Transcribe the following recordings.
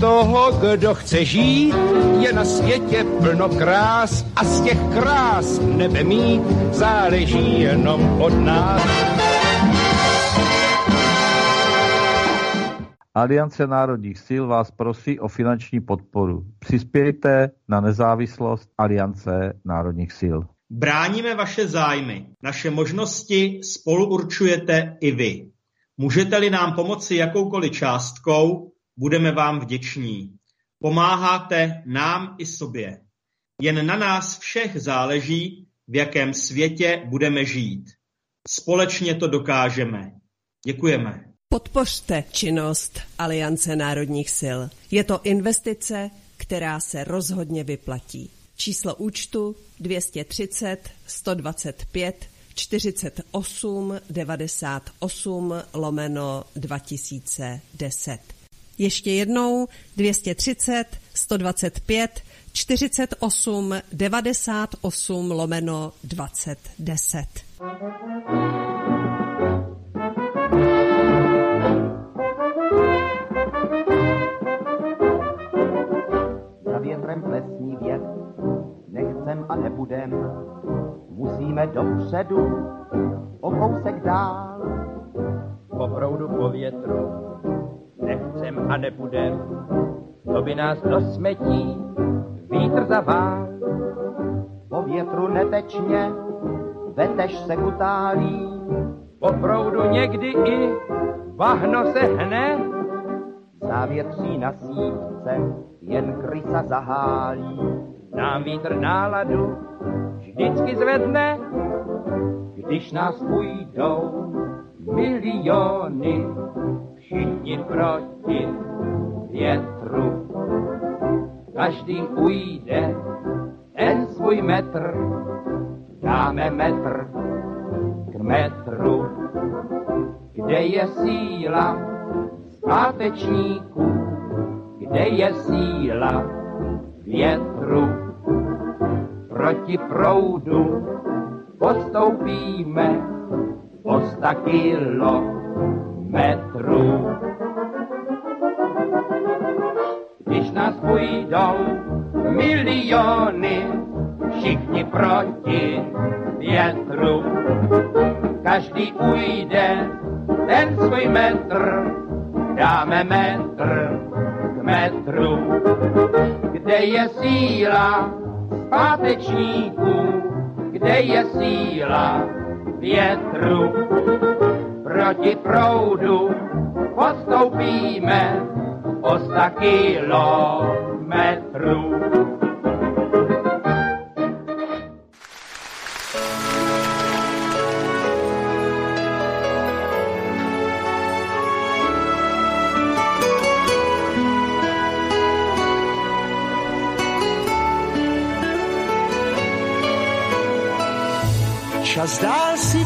toho, kdo chce žít, je na světě plno krás a z těch krás nebe mít záleží jenom od nás. Aliance národních sil vás prosí o finanční podporu. Přispějte na nezávislost Aliance národních sil. Bráníme vaše zájmy. Naše možnosti spolu určujete i vy. Můžete-li nám pomoci jakoukoliv částkou, budeme vám vděční. Pomáháte nám i sobě. Jen na nás všech záleží, v jakém světě budeme žít. Společně to dokážeme. Děkujeme. Podpořte činnost Aliance národních sil. Je to investice, která se rozhodně vyplatí. Číslo účtu 230 125 48 98 lomeno 2010. Ještě jednou 230 125 48 98 lomeno 2010. Za větrem plesní věd, nechcem a nebudem, musíme dopředu, o kousek dál. Po proudu, po větru, nechcem a nebudem, to by nás do smetí vítr zavál. Po větru netečně, veteš se kutálí, po proudu někdy i bahno se hne, závětří na sívce jen krysa zahálí. Nám vítr náladu vždycky zvedne, když nás půjdou miliony, všichni proti větru. Každý ujde ten svůj metr, dáme metr k metru. Kde je síla zpátečníků, kde je síla větru. Proti proudu postoupíme o sta. Když nás půjdou miliony, všichni proti větru. Každý ujde ten svůj metr, dáme metr k metru. Kde je síla zpátečníků, kde je síla větru. Proti proudu postoupíme o sta kilometrů. Čas dál si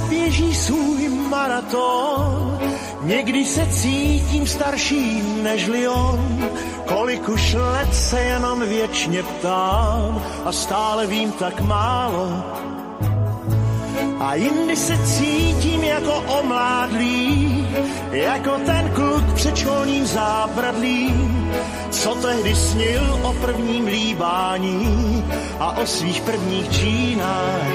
maraton, někdy se cítím starším než on, kolik už let se jenom věčně ptám a stále vím tak málo. A jindy se cítím jako omládlý, jako ten kluk před školním zábradlím, co tehdy snil o prvním líbání a o svých prvních čínách.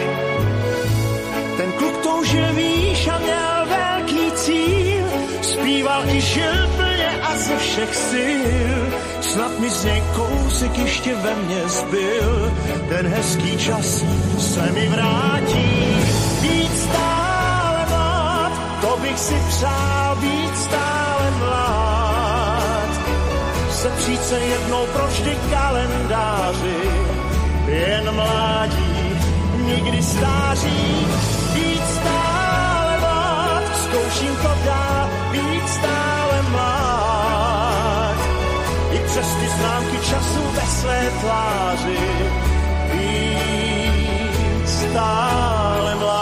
Ten kluk toužil výš a měl velký cíl, zpíval i žil plně a ze všech sil. Snad mi z něj kousek ještě ve mně zbyl, ten hezký čas se mi vrátí. Být stále mlád, to bych si přál být stále mlád. Se přijít se jednou proždy kalendáři, jen mládí, nikdy stáří, zkouším to dát, být stále mlád. I přes ty známky času ve své tváři, být stále mlád.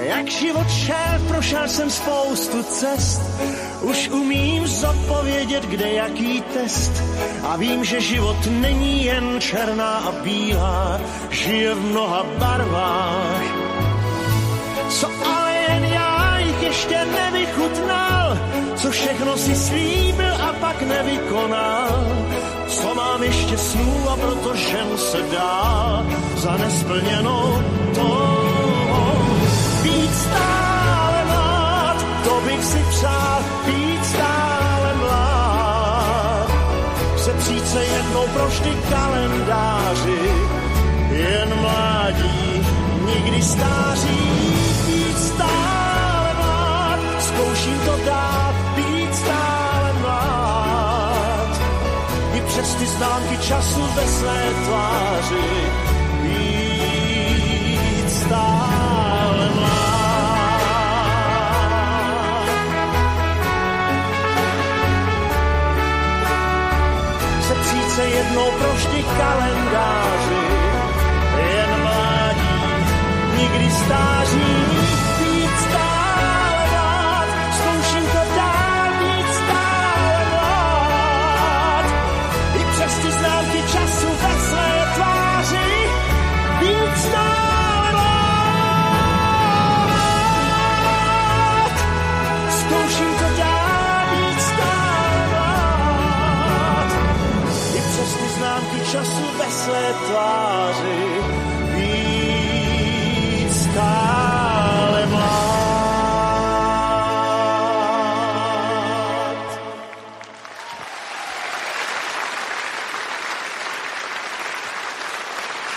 Jak život šel, prošel jsem spoustu cest, už umím zodpovědět, kde jaký test. A vím, že život není jen černá a bílá, žije v mnoha barvách. Co ale jen já jich ještě nevychutnal, co všechno si slíbil a pak nevykonal. Co mám ještě snů a proto žen se dá za nesplněnou to bych si přál být stále mlád. Se příce jednou proždy kalendáři, jen mládí, nikdy stáří, být stále mlád, zkouším to dát, být stále mlád. I přes ty známky času ve své tváři, jednou proždy kalendáři, jen mládí, nikdy stáří, času ve své tváři být stále mlád.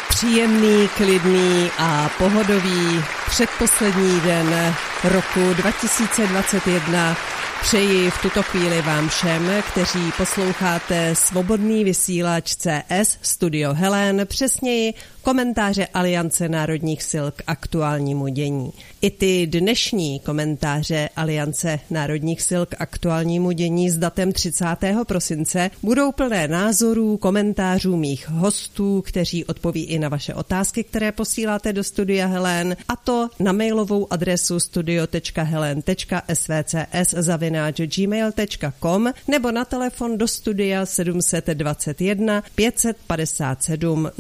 Příjemný, klidný a pohodový předposlední den roku 2021 přeji v tuto chvíli vám všem, kteří posloucháte svobodný vysílač CS Studio Helen, přesněji komentáře Aliance národních sil k aktuálnímu dění. I ty dnešní komentáře Aliance národních sil k aktuálnímu dění s datem 30. prosince budou plné názorů, komentářů mých hostů, kteří odpoví i na vaše otázky, které posíláte do studia Helen, a to na mailovou adresu studio.helen.svcs.gmail.com nebo na telefon do studia 721 557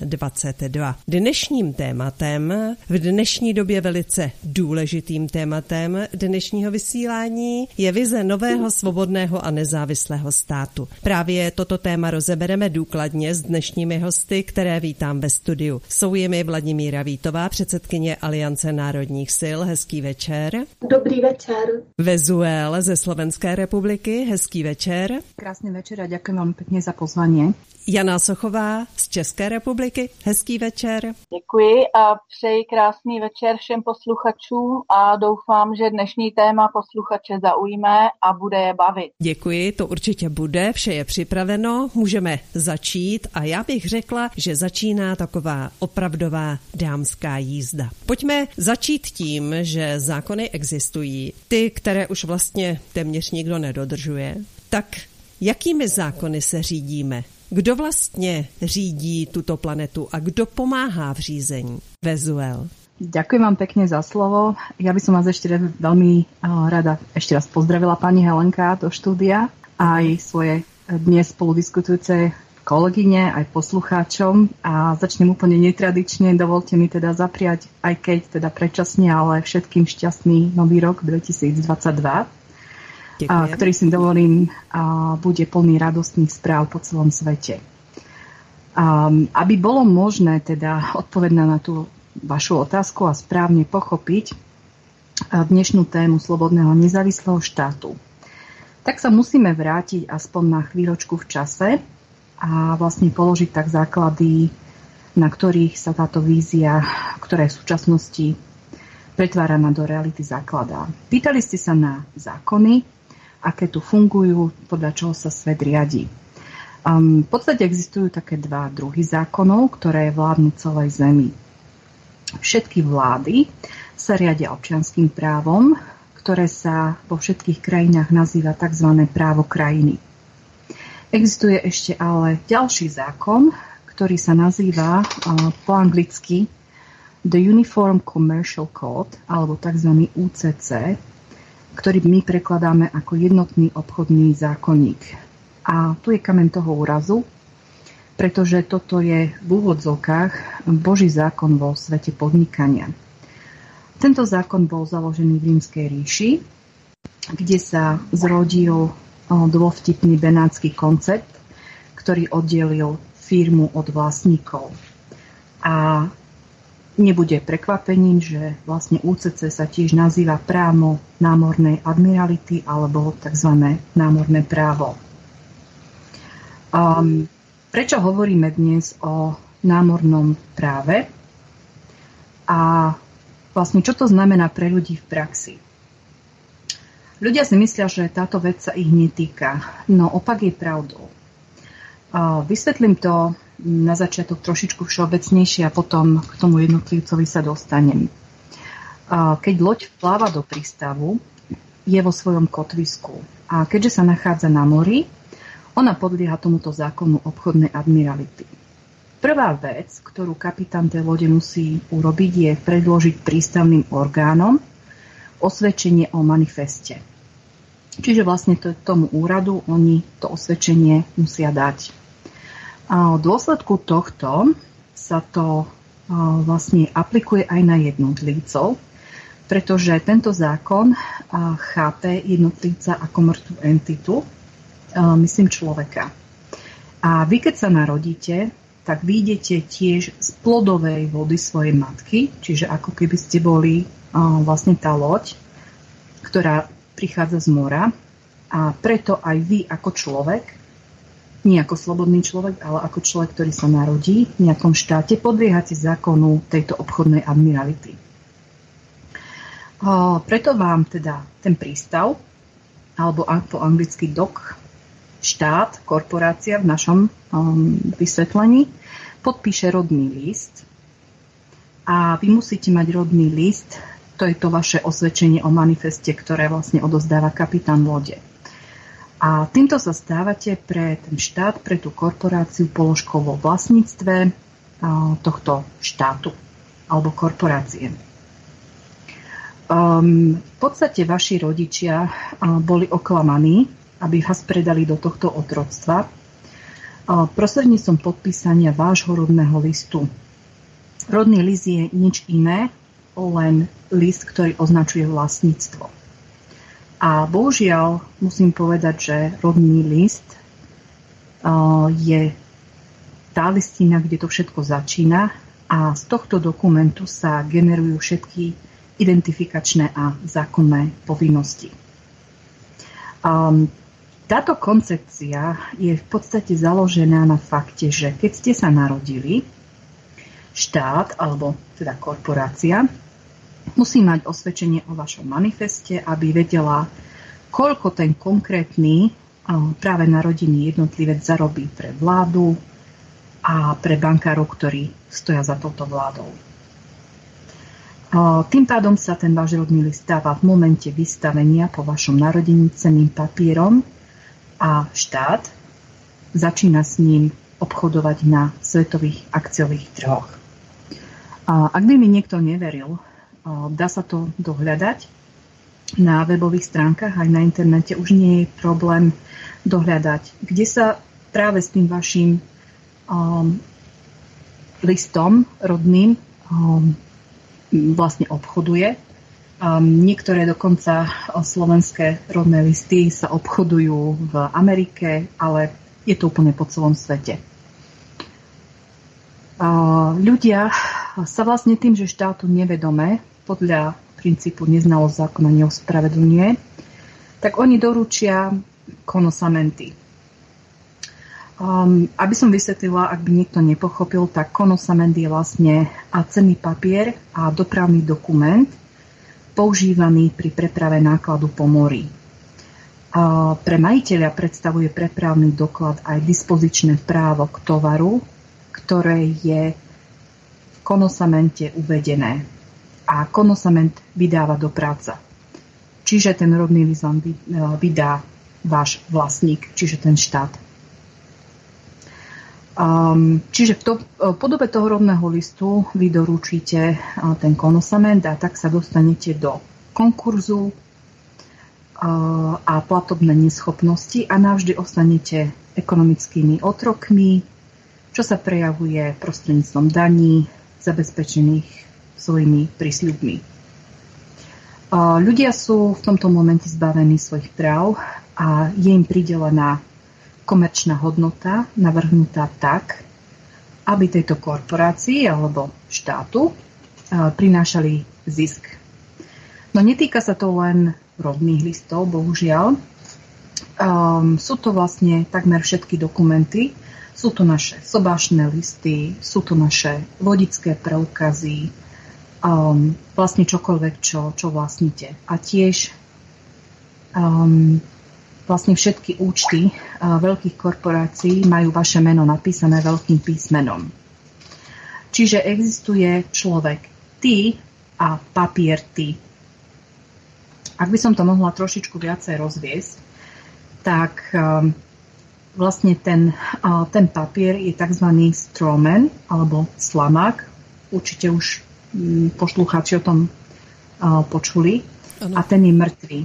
020. 22. Dnešním tématem, v dnešní době velice důležitým tématem dnešního vysílání je vize nového svobodného a nezávislého státu. Právě toto téma rozebereme důkladně s dnešními hosty, které vítám ve studiu. Jsou jimi Vladimíra Vítová, předsedkyně Aliance národních sil. Hezký večer. Dobrý večer. Vezuel ze Slovenské republiky. Hezký večer. Krásný večer a ďakujem vám pekne za pozvanie. Jana Sochová z České republiky. Hezký večer. Děkuji a přeji krásný večer všem posluchačům a doufám, že dnešní téma posluchače zaujme a bude je bavit. Děkuji, to určitě bude, vše je připraveno, můžeme začít a já bych řekla, že začíná taková opravdová dámská jízda. Pojďme začít tím, že zákony existují, ty, které už vlastně téměř nikdo nedodržuje. Tak jakými zákony se řídíme? Kdo vlastně řídí tuto planetu a kdo pomáhá v řízení? Vezuel. Ďakujem vám pekne za slovo. Ja by som vás ešte veľmi rada ešte raz pozdravila pani Helenka do štúdia aj svoje dnes spolu diskutujúce kolegyne, aj poslucháčom a začnem úplne netradične. Dovolte mi teda zapriať, aj keď teda predčasne, ale všetkým šťastný nový rok 2022 a, ktorý si dovolím, bude plný radostných správ po celom svete. Aby bolo možné teda odpovedať na tú vašu otázku a správne pochopiť dnešnú tému slobodného nezávislého štátu, tak sa musíme vrátiť aspoň na chvíľočku v čase a vlastne položiť tak základy, na ktorých sa táto vízia, ktorá je v súčasnosti pretváraná do reality zakladá. Pýtali ste sa na zákony, aké tu fungujú, podľa čoho sa svet riadi. Um, v podstate existujú také dva druhy zákonov, ktoré vládnu celej Zemi. Všetky vlády sa riadia občianským právom, ktoré sa vo všetkých krajinách nazýva tzv. právo krajiny. Existuje ešte ale ďalší zákon, ktorý sa nazýva uh, po anglicky The Uniform Commercial Code, alebo tzv. UCC, ktorý my prekladáme ako jednotný obchodný zákonník. A tu je kamen toho úrazu, pretože toto je v úvodzovkách Boží zákon vo svete podnikania. Tento zákon bol založený v Rímskej ríši kde sa zrodil dôvtipný benátsky koncept, ktorý oddelil firmu od vlastníkov. A nebude prekvapením, že vlastne UCC sa tiež nazýva právo námornej admirality alebo tzv. námorné právo. Um, prečo hovoríme dnes o námornom práve a vlastne čo to znamená pre ľudí v praxi? Ľudia si myslia, že táto vec sa ich netýka, no opak je pravdou. Vysvetlím to na začiatok trošičku všeobecnejšie a potom k tomu jednotlivcovi sa dostanem. Keď loď pláva do prístavu, je vo svojom kotvisku a keďže sa nachádza na mori, ona podlieha tomuto zákonu obchodnej admirality. Prvá vec, ktorú kapitán tej lode musí urobiť, je predložiť prístavným orgánom osvedčenie o manifeste. Čiže vlastne to, tomu úradu oni to osvedčenie musia dať. A v dôsledku tohto sa to vlastne aplikuje aj na jednotlivcov, pretože tento zákon chápe jednotlivca ako mŕtvú entitu, myslím človeka. A vy, keď sa narodíte, tak vyjdete tiež z plodovej vody svojej matky, čiže ako keby ste boli vlastne tá loď, ktorá prichádza z mora a preto aj vy ako človek nie ako slobodný človek, ale ako človek, ktorý sa narodí v nejakom štáte, podliehate zákonu tejto obchodnej admirality. Preto vám teda ten prístav, alebo po anglicky DOC, štát, korporácia v našom um, vysvetlení, podpíše rodný list a vy musíte mať rodný list, to je to vaše osvedčenie o manifeste, ktoré vlastne odozdáva kapitán lode. A týmto sa stávate pre ten štát, pre tú korporáciu položkou vo vlastníctve tohto štátu alebo korporácie. Um, v podstate vaši rodičia boli oklamaní, aby vás predali do tohto otroctva uh, prostredníctvom podpísania vášho rodného listu. Rodný list je nič iné, len list, ktorý označuje vlastníctvo. A bohužiaľ musím povedať, že rodný list uh, je tá listina, kde to všetko začína a z tohto dokumentu sa generujú všetky identifikačné a zákonné povinnosti. Um, táto koncepcia je v podstate založená na fakte, že keď ste sa narodili, štát alebo teda korporácia musí mať osvedčenie o vašom manifeste, aby vedela, koľko ten konkrétny práve narodený jednotlivec zarobí pre vládu a pre bankárov, ktorí stoja za touto vládou. Tým pádom sa ten váš rodný list dáva v momente vystavenia po vašom narodení ceným papierom a štát začína s ním obchodovať na svetových akciových trhoch. Ak by mi niekto neveril, Dá sa to dohľadať na webových stránkach, aj na internete už nie je problém dohľadať, kde sa práve s tým vašim um, listom rodným um, vlastne obchoduje. Um, niektoré dokonca slovenské rodné listy sa obchodujú v Amerike, ale je to úplne po celom svete. Uh, ľudia sa vlastne tým, že štátu nevedome podľa princípu neznalosť zákona neospravedlňuje, tak oni doručia konosamenty. Um, aby som vysvetlila, ak by niekto nepochopil, tak konosament je vlastne cenný papier a dopravný dokument používaný pri preprave nákladu po mori. A pre majiteľa predstavuje prepravný doklad aj dispozičné právo k tovaru, ktoré je v konosamente uvedené a konosament vydáva dopravca. Čiže ten rodný list vám vydá váš vlastník, čiže ten štát. Um, čiže v to, v podobe toho rodného listu vy doručíte uh, ten konosament a tak sa dostanete do konkurzu a platobné neschopnosti a navždy ostanete ekonomickými otrokmi, čo sa prejavuje prostredníctvom daní zabezpečených svojimi prísľubmi. Ľudia sú v tomto momente zbavení svojich práv a je im pridelená komerčná hodnota navrhnutá tak, aby tejto korporácii alebo štátu prinášali zisk. No netýka sa to len rodných listov, bohužiaľ. Um, sú to vlastne takmer všetky dokumenty. Sú to naše sobášne listy, sú to naše vodické preukazy, um, vlastne čokoľvek, čo, čo vlastníte. A tiež um, vlastne všetky účty uh, veľkých korporácií majú vaše meno napísané veľkým písmenom. Čiže existuje človek ty a papier ty. Ak by som to mohla trošičku viacej rozviesť, tak um, vlastne ten, uh, ten papier je tzv. stromen alebo slamák. Určite už poslucháči o tom počuli. Ano. A ten je mŕtvý.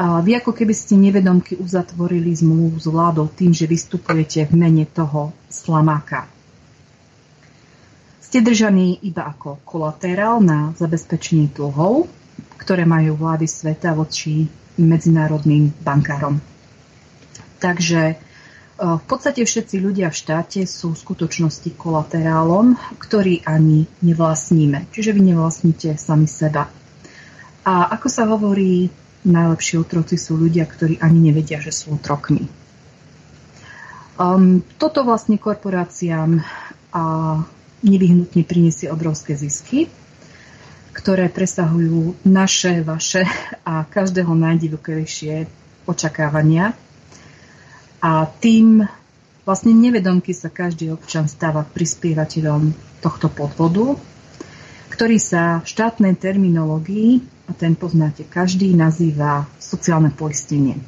A vy ako keby ste nevedomky uzatvorili zmluvu s vládou tým, že vystupujete v mene toho slamáka. Ste držaní iba ako kolaterál na zabezpečenie dlhov, ktoré majú vlády sveta voči medzinárodným bankárom. Takže v podstate všetci ľudia v štáte sú v skutočnosti kolaterálom, ktorý ani nevlastníme. Čiže vy nevlastníte sami seba. A ako sa hovorí, najlepšie otroci sú ľudia, ktorí ani nevedia, že sú otrokmi. Um, toto vlastne korporáciám a nevyhnutne priniesie obrovské zisky, ktoré presahujú naše, vaše a každého najdivokejšie očakávania. A tým vlastne nevedomky sa každý občan stáva prispievateľom tohto podvodu, ktorý sa v štátnej terminológii, a ten poznáte každý, nazýva sociálne poistenie.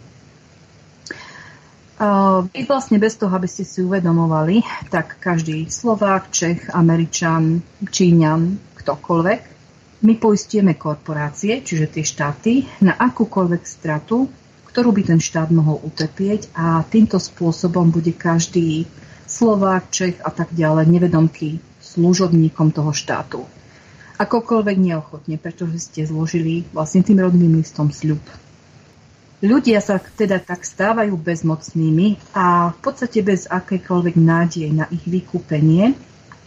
Vy vlastne bez toho, aby ste si uvedomovali, tak každý Slovák, Čech, Američan, Číňan, ktokoľvek, my poistujeme korporácie, čiže tie štáty, na akúkoľvek stratu, ktorú by ten štát mohol utrpieť a týmto spôsobom bude každý Slovák, Čech a tak ďalej nevedomký služobníkom toho štátu. Akokoľvek neochotne, pretože ste zložili vlastne tým rodným listom sľub. Ľudia sa teda tak stávajú bezmocnými a v podstate bez akékoľvek nádej na ich vykúpenie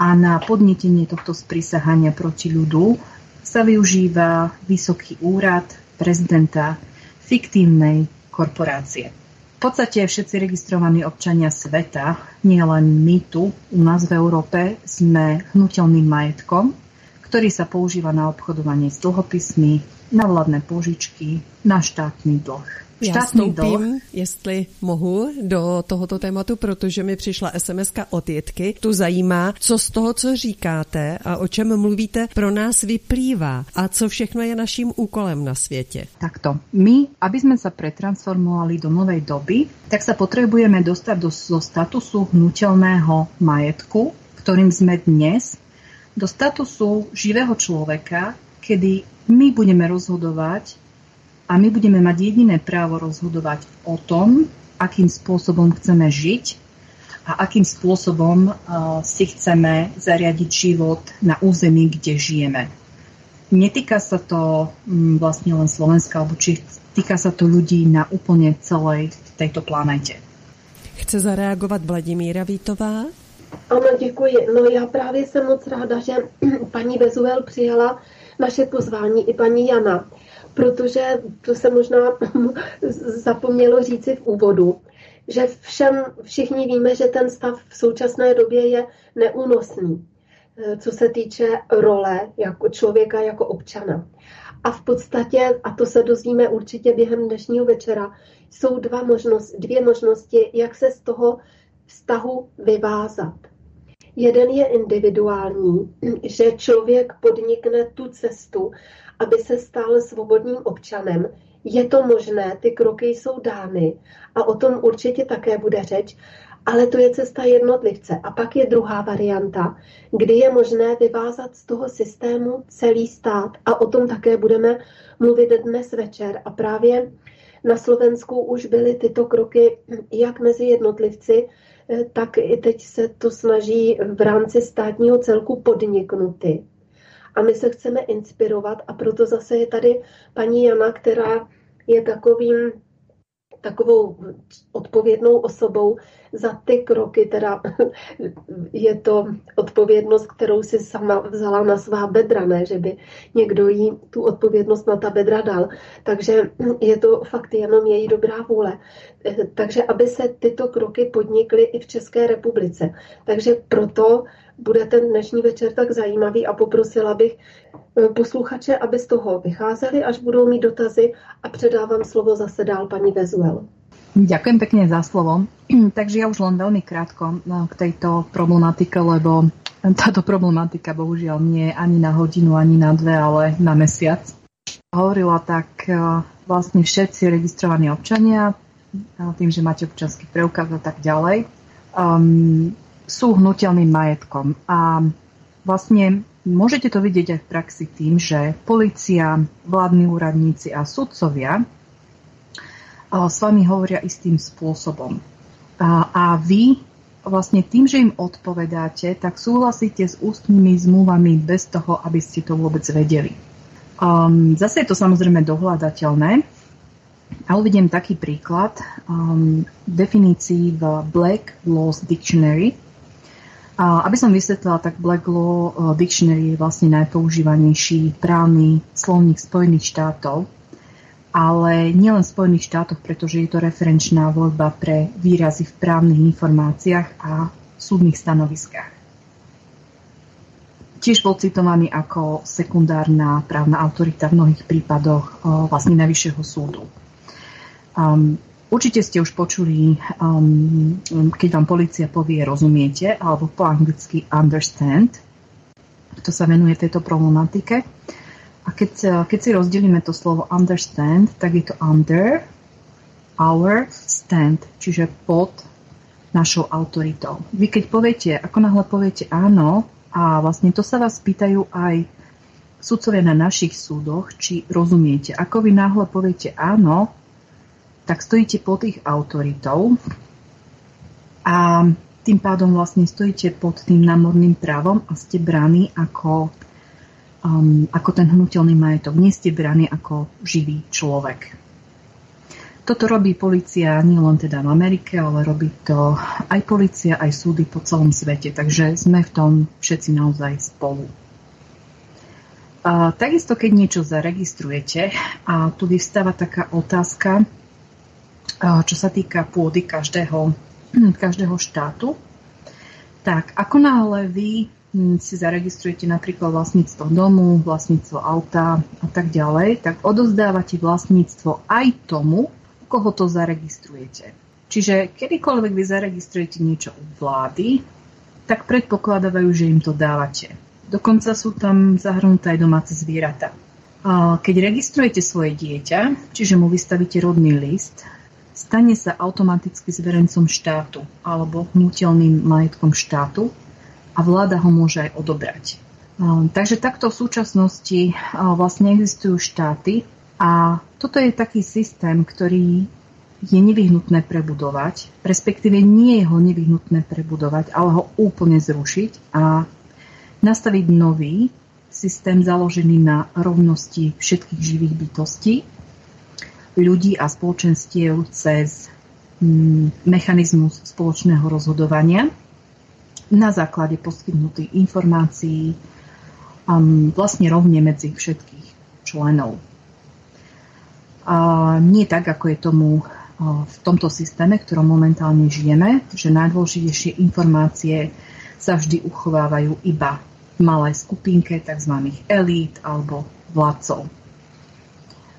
a na podnetenie tohto sprísahania proti ľudu sa využíva vysoký úrad prezidenta fiktívnej korporácie. V podstate všetci registrovaní občania sveta, nielen my tu u nás v Európe, sme hnutelným majetkom, ktorý sa používa na obchodovanie s dlhopismi, na vládne požičky, na štátny dlh. Já vstoupím, jestli mohu, do tohoto tématu, protože mi přišla sms od Jitky. Tu zajímá, co z toho, co říkáte a o čem mluvíte, pro nás vyplývá a co všechno je naším úkolem na světě. Takto. My, aby sme sa pretransformovali do novej doby, tak sa potrebujeme dostať do, do statusu hnutelného majetku, ktorým sme dnes, do statusu živého človeka, kedy my budeme rozhodovať a my budeme mať jediné právo rozhodovať o tom, akým spôsobom chceme žiť a akým spôsobom uh, si chceme zariadiť život na území, kde žijeme. Netýka sa to um, vlastne len Slovenska, alebo či týka sa to ľudí na úplne celej tejto planete. Chce zareagovat Vladimíra Vítová? Ano, děkuji. No já právě jsem moc ráda, že paní Bezuel přijala naše pozvání i paní Jana protože to se možná zapomnělo říci v úvodu, že všem, všichni víme, že ten stav v současné době je neúnosný, eh, co se týče role jako člověka, jako občana. A v podstatě, a to se dozvíme určitě během dnešního večera, jsou dva možnost, dvě možnosti, jak se z toho vztahu vyvázat. Jeden je individuální, že člověk podnikne tu cestu, aby se stal svobodným občanem. Je to možné, ty kroky jsou dány a o tom určitě také bude řeč, ale to je cesta jednotlivce. A pak je druhá varianta, kdy je možné vyvázat z toho systému celý stát. A o tom také budeme mluvit dnes večer. A právě na Slovensku už byly tyto kroky jak mezi jednotlivci, tak i teď se to snaží v rámci státního celku podniknuty. a my se chceme inspirovat a proto zase je tady paní Jana, která je takovým takovou odpovědnou osobou za ty kroky, teda je to odpovědnost, kterou si sama vzala na svá bedra, ne, že by někdo jí tu odpovědnost na ta bedra dal. Takže je to fakt jenom její dobrá vůle. Takže aby se tyto kroky podnikly i v České republice. Takže proto bude ten dnešní večer tak zajímavý a poprosila bych eh, posluchače, aby z toho vycházeli, až budou mít dotazy a předávám slovo zase dál paní Vezuel. Ďakujem pekne za slovo. Takže ja už len veľmi krátko no, k tejto problematike, lebo táto problematika bohužiaľ nie je ani na hodinu, ani na dve, ale na mesiac. Hovorila tak eh, vlastne všetci registrovaní občania, tým, že máte občanský preukaz a tak ďalej, um, sú hnutelným majetkom. A vlastne môžete to vidieť aj v praxi tým, že policia, vládni úradníci a sudcovia s vami hovoria istým spôsobom. A, a vy vlastne tým, že im odpovedáte, tak súhlasíte s ústnymi zmluvami bez toho, aby ste to vôbec vedeli. Um, zase je to samozrejme dohľadateľné. A uvidím taký príklad um, definícií v Black Laws Dictionary. A aby som vysvetlila, tak Black Law uh, Dictionary je vlastne najpoužívanejší právny slovník Spojených štátov ale nielen v Spojených štátoch, pretože je to referenčná voľba pre výrazy v právnych informáciách a súdnych stanoviskách. Tiež bol citovaný ako sekundárna právna autorita v mnohých prípadoch o, vlastne Najvyššieho súdu. Um, určite ste už počuli, um, keď vám policia povie rozumiete, alebo po anglicky understand, to sa venuje tejto problematike. A keď, e, keď si rozdelíme to slovo understand, tak je to under our stand, čiže pod našou autoritou. Vy keď poviete, ako náhle poviete áno, a vlastne to sa vás pýtajú aj sudcovia na našich súdoch, či rozumiete. Ako vy náhle poviete áno, tak stojíte pod ich autoritou a tým pádom vlastne stojíte pod tým námorným právom a ste braní ako um, ako ten hnutelný majetok. Nie ste braní ako živý človek. Toto robí policia nielen teda v Amerike, ale robí to aj policia, aj súdy po celom svete. Takže sme v tom všetci naozaj spolu. A takisto, keď niečo zaregistrujete, a tu vyvstáva taká otázka, čo sa týka pôdy každého, každého štátu, tak ako náhle vy Hm, si zaregistrujete napríklad vlastníctvo domu, vlastníctvo auta a tak ďalej, tak odozdávate vlastníctvo aj tomu, koho to zaregistrujete. Čiže kedykoľvek vy zaregistrujete niečo u vlády, tak predpokladávajú, že im to dávate. Dokonca sú tam zahrnuté aj domáce zvieratá. Keď registrujete svoje dieťa, čiže mu vystavíte rodný list, stane sa automaticky zverencom štátu alebo hnutelným majetkom štátu a vláda ho môže aj odobrať. Takže takto v súčasnosti vlastne existujú štáty a toto je taký systém, ktorý je nevyhnutné prebudovať, respektíve nie je ho nevyhnutné prebudovať, ale ho úplne zrušiť a nastaviť nový systém založený na rovnosti všetkých živých bytostí, ľudí a spoločenstiev cez mm, mechanizmus spoločného rozhodovania – na základe poskytnutých informácií vlastne rovne medzi všetkých členov. A nie tak, ako je tomu v tomto systéme, v ktorom momentálne žijeme, že najdôležitejšie informácie sa vždy uchovávajú iba v malej skupinke tzv. elít alebo vládcov.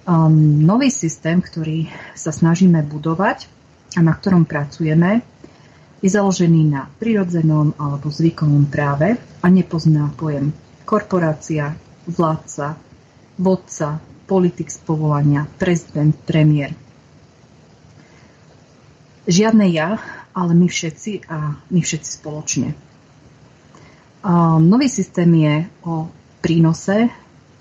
Um, nový systém, ktorý sa snažíme budovať a na ktorom pracujeme, je založený na prirodzenom alebo zvykovom práve a nepozná pojem korporácia, vládca, vodca, politik z povolania, prezident, premiér. Žiadne ja, ale my všetci a my všetci spoločne. A nový systém je o prínose,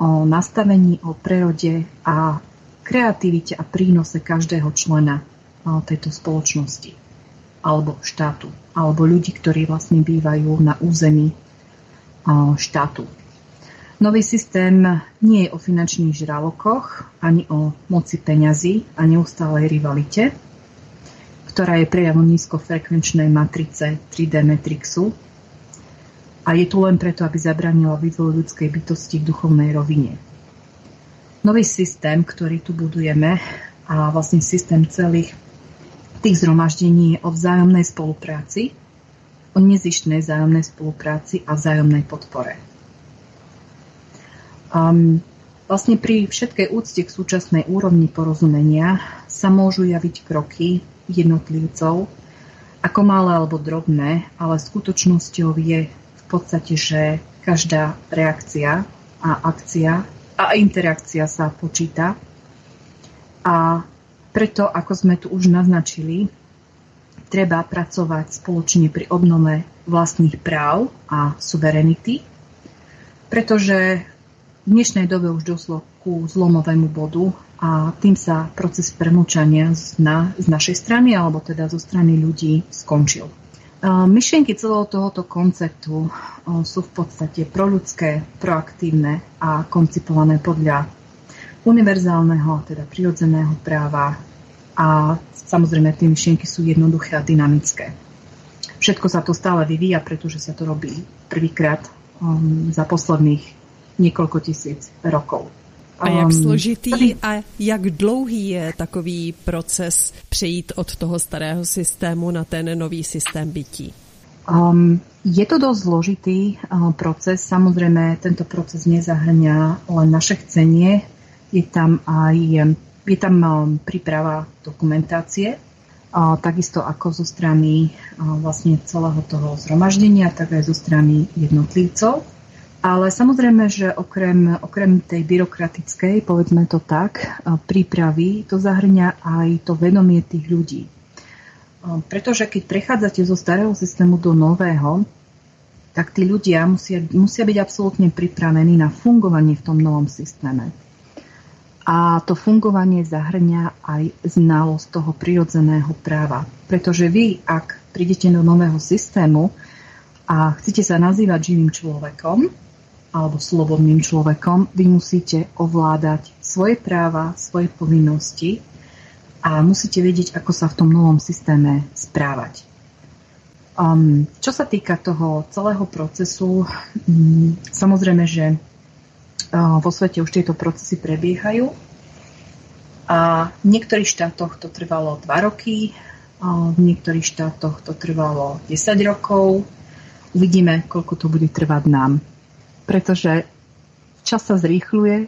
o nastavení, o prerode a kreativite a prínose každého člena tejto spoločnosti alebo štátu, alebo ľudí, ktorí vlastne bývajú na území štátu. Nový systém nie je o finančných žralokoch, ani o moci peňazí a neustálej rivalite, ktorá je prejavom nízkofrekvenčnej matrice 3D Matrixu a je tu len preto, aby zabranila vývoju ľudskej bytosti v duchovnej rovine. Nový systém, ktorý tu budujeme a vlastne systém celých tých zhromaždení je o vzájomnej spolupráci, o nezištnej vzájomnej spolupráci a vzájomnej podpore. Um, vlastne pri všetkej úcte k súčasnej úrovni porozumenia sa môžu javiť kroky jednotlivcov ako malé alebo drobné, ale skutočnosťou je podstate, že každá reakcia a akcia a interakcia sa počíta. A preto, ako sme tu už naznačili, treba pracovať spoločne pri obnome vlastných práv a suverenity, pretože v dnešnej dobe už došlo ku zlomovému bodu a tým sa proces premlčania z, na, z našej strany alebo teda zo strany ľudí skončil. Myšlienky celého tohoto konceptu sú v podstate proľudské, proaktívne a koncipované podľa univerzálneho, teda prirodzeného práva a samozrejme tie myšlienky sú jednoduché a dynamické. Všetko sa to stále vyvíja, pretože sa to robí prvýkrát za posledných několik tisíc rokov. A jak složitý a jak dlouhý je takový proces přejít od toho starého systému na ten nový systém bytí? Um, je to dosť zložitý uh, proces. Samozrejme, tento proces nezahrňa len naše chcenie. Je tam aj je tam um, príprava dokumentácie, uh, takisto ako zo strany uh, vlastne celého toho zhromaždenia, tak aj zo strany jednotlivcov. Ale samozrejme, že okrem, okrem tej byrokratickej, povedzme to tak, prípravy, to zahrňa aj to vedomie tých ľudí. Pretože keď prechádzate zo starého systému do nového, tak tí ľudia musia, musia byť absolútne pripravení na fungovanie v tom novom systéme. A to fungovanie zahrňa aj znalosť toho prirodzeného práva. Pretože vy, ak prídete do nového systému a chcete sa nazývať živým človekom, alebo slobodným človekom, vy musíte ovládať svoje práva, svoje povinnosti a musíte vedieť, ako sa v tom novom systéme správať. Um, čo sa týka toho celého procesu, um, samozrejme, že uh, vo svete už tieto procesy prebiehajú a v niektorých štátoch to trvalo 2 roky, uh, v niektorých štátoch to trvalo 10 rokov. Uvidíme, koľko to bude trvať nám pretože čas sa zrýchluje,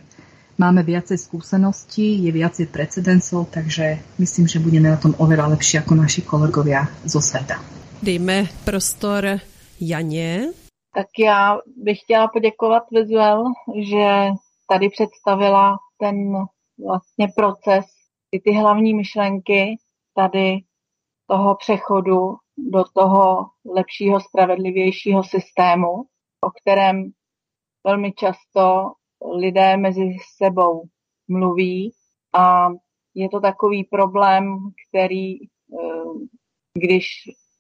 máme viacej skúseností, je viacej precedencov, takže myslím, že budeme na tom oveľa lepšie ako naši kolegovia zo sveta. Dejme prostor Janě. Tak já bych chtěla poděkovat Vizuel, že tady představila ten vlastně proces, i ty hlavní myšlenky tady toho přechodu do toho lepšího, spravedlivějšího systému, o kterém velmi často lidé mezi sebou mluví a je to takový problém, který, eh, když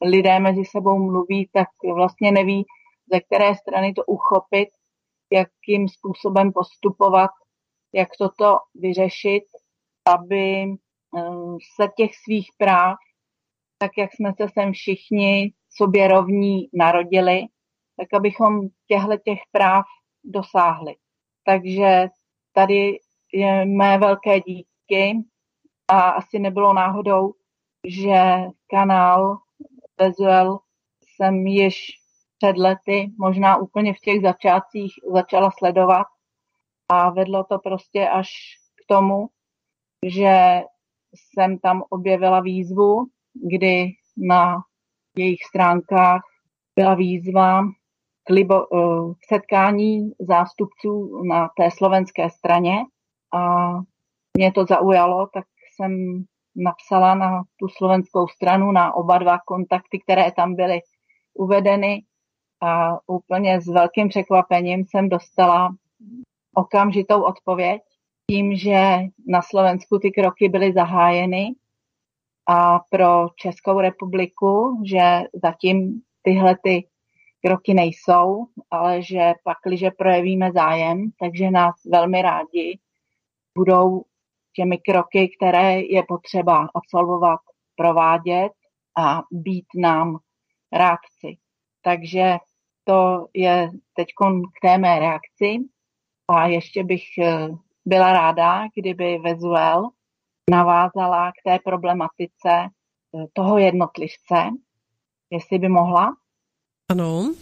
lidé mezi sebou mluví, tak vlastně neví, ze které strany to uchopit, jakým způsobem postupovat, jak toto vyřešit, aby eh, se těch svých práv, tak jak jsme se sem všichni sobě rovní narodili, tak abychom těchto těch práv dosáhli. Takže tady je mé velké díky a asi nebylo náhodou, že kanál Bezuel jsem již před lety, možná úplně v těch začátcích, začala sledovat a vedlo to prostě až k tomu, že jsem tam objevila výzvu, kdy na jejich stránkách byla výzva libo, eh, setkání zástupců na té slovenské straně a mě to zaujalo, tak jsem napsala na tu slovenskou stranu, na oba dva kontakty, které tam byly uvedeny a úplně s velkým překvapením jsem dostala okamžitou odpověď tím, že na Slovensku ty kroky byly zahájeny a pro Českou republiku, že zatím tyhle ty kroky nejsou, ale že pak, když projevíme zájem, takže nás velmi rádi budou těmi kroky, které je potřeba absolvovat, provádět a být nám reakci. Takže to je teď k té mé reakci. A ještě bych eh, byla ráda, kdyby Vezuel navázala k té problematice eh, toho jednotlivce, jestli by mohla. Ano.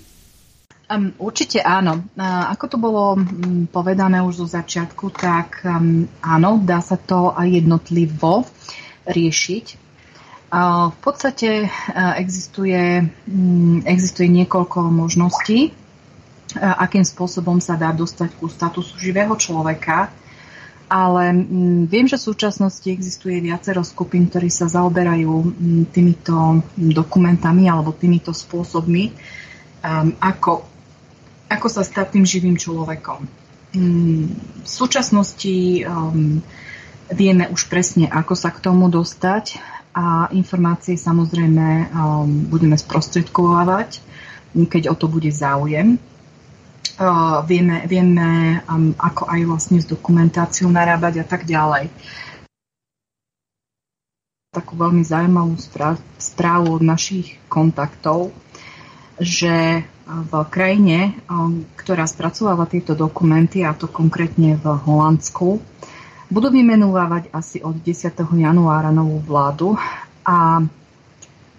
Um, určite áno. Ako to bolo um, povedané už zo začiatku, tak um, áno, dá sa to aj jednotlivo riešiť. Uh, v podstate uh, existuje, um, existuje niekoľko možností, uh, akým spôsobom sa dá dostať ku statusu živého človeka, ale um, viem, že v súčasnosti existuje viacero skupín, ktorí sa zaoberajú um, týmito dokumentami alebo týmito spôsobmi, um, ako ako sa stať tým živým človekom. Mm, v súčasnosti um, vieme už presne, ako sa k tomu dostať a informácie samozrejme um, budeme sprostredkovávať, keď o to bude záujem. Uh, vieme, vieme um, ako aj vlastne s dokumentáciou narábať a tak ďalej. Takú veľmi zaujímavú správu od našich kontaktov, že v krajine, ktorá spracováva tieto dokumenty, a to konkrétne v Holandsku, budú vymenúvať asi od 10. januára novú vládu a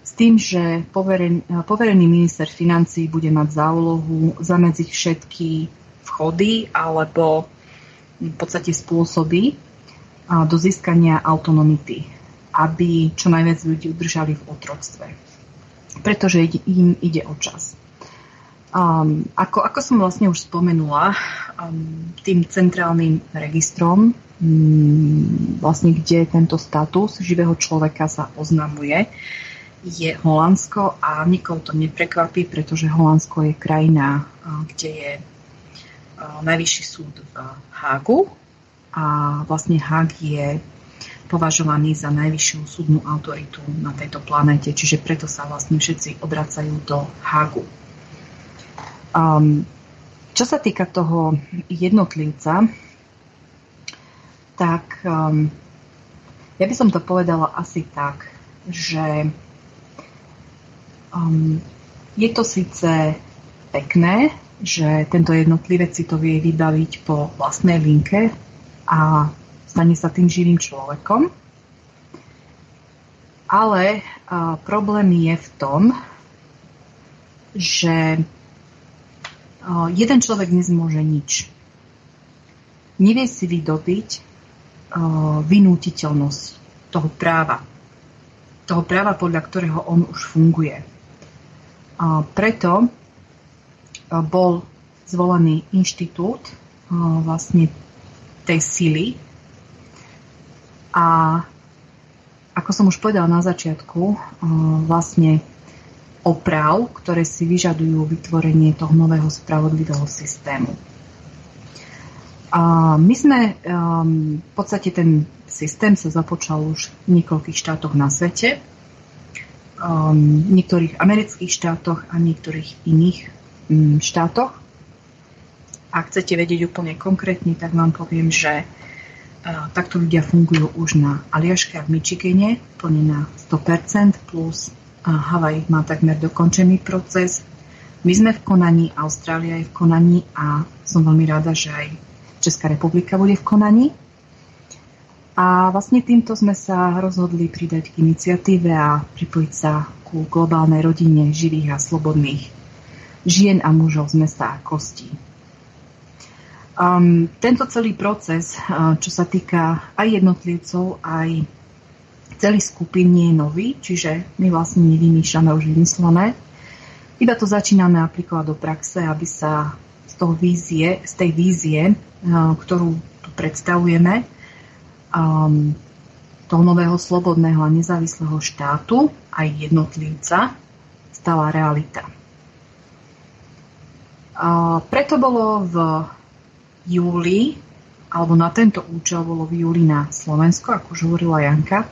s tým, že poverený, minister financí bude mať za úlohu zamedziť všetky vchody alebo v podstate spôsoby do získania autonomity, aby čo najviac ľudí udržali v otroctve. Pretože im ide o čas. Um, ako, ako som vlastne už spomenula, um, tým centrálnym registrom, um, vlastne kde tento status živého človeka sa oznamuje, je Holandsko a nikoho to neprekvapí, pretože Holandsko je krajina, kde je najvyšší súd v Hágu a vlastne Hák je považovaný za najvyššiu súdnu autoritu na tejto planete, čiže preto sa vlastne všetci obracajú do Hágu. Um, čo sa týka toho jednotlivca, tak um, ja by som to povedala asi tak, že um, je to síce pekné, že tento jednotlivec si to vie vybaviť po vlastnej linke a stane sa tým živým človekom. Ale uh, problém je v tom, že jeden človek nezmôže nič. Nevie si vydobiť vynútiteľnosť toho práva. Toho práva, podľa ktorého on už funguje. Preto bol zvolený inštitút vlastne tej sily a ako som už povedala na začiatku, vlastne oprav, ktoré si vyžadujú vytvorenie toho nového spravodlivého systému. A my sme, um, v podstate ten systém sa započal už v niekoľkých štátoch na svete, um, niektorých amerických štátoch a niektorých iných um, štátoch. Ak chcete vedieť úplne konkrétne, tak vám poviem, že uh, takto ľudia fungujú už na Aliaške a v Michigane, plne na 100%, plus a Havaj má takmer dokončený proces. My sme v konaní, Austrália je v konaní a som veľmi rada, že aj Česká republika bude v konaní. A vlastne týmto sme sa rozhodli pridať k iniciatíve a pripojiť sa ku globálnej rodine živých a slobodných žien a mužov z mesta a kostí. Um, tento celý proces, uh, čo sa týka aj jednotlivcov, aj celý skupín nie je nový, čiže my vlastne nevymýšľame už vymyslené. Iba to začíname aplikovať do praxe, aby sa z, toho vízie, z tej vízie, eh, ktorú tu predstavujeme, um, toho nového slobodného a nezávislého štátu aj jednotlivca stala realita. A preto bolo v júli, alebo na tento účel bolo v júli na Slovensko, ako už hovorila Janka,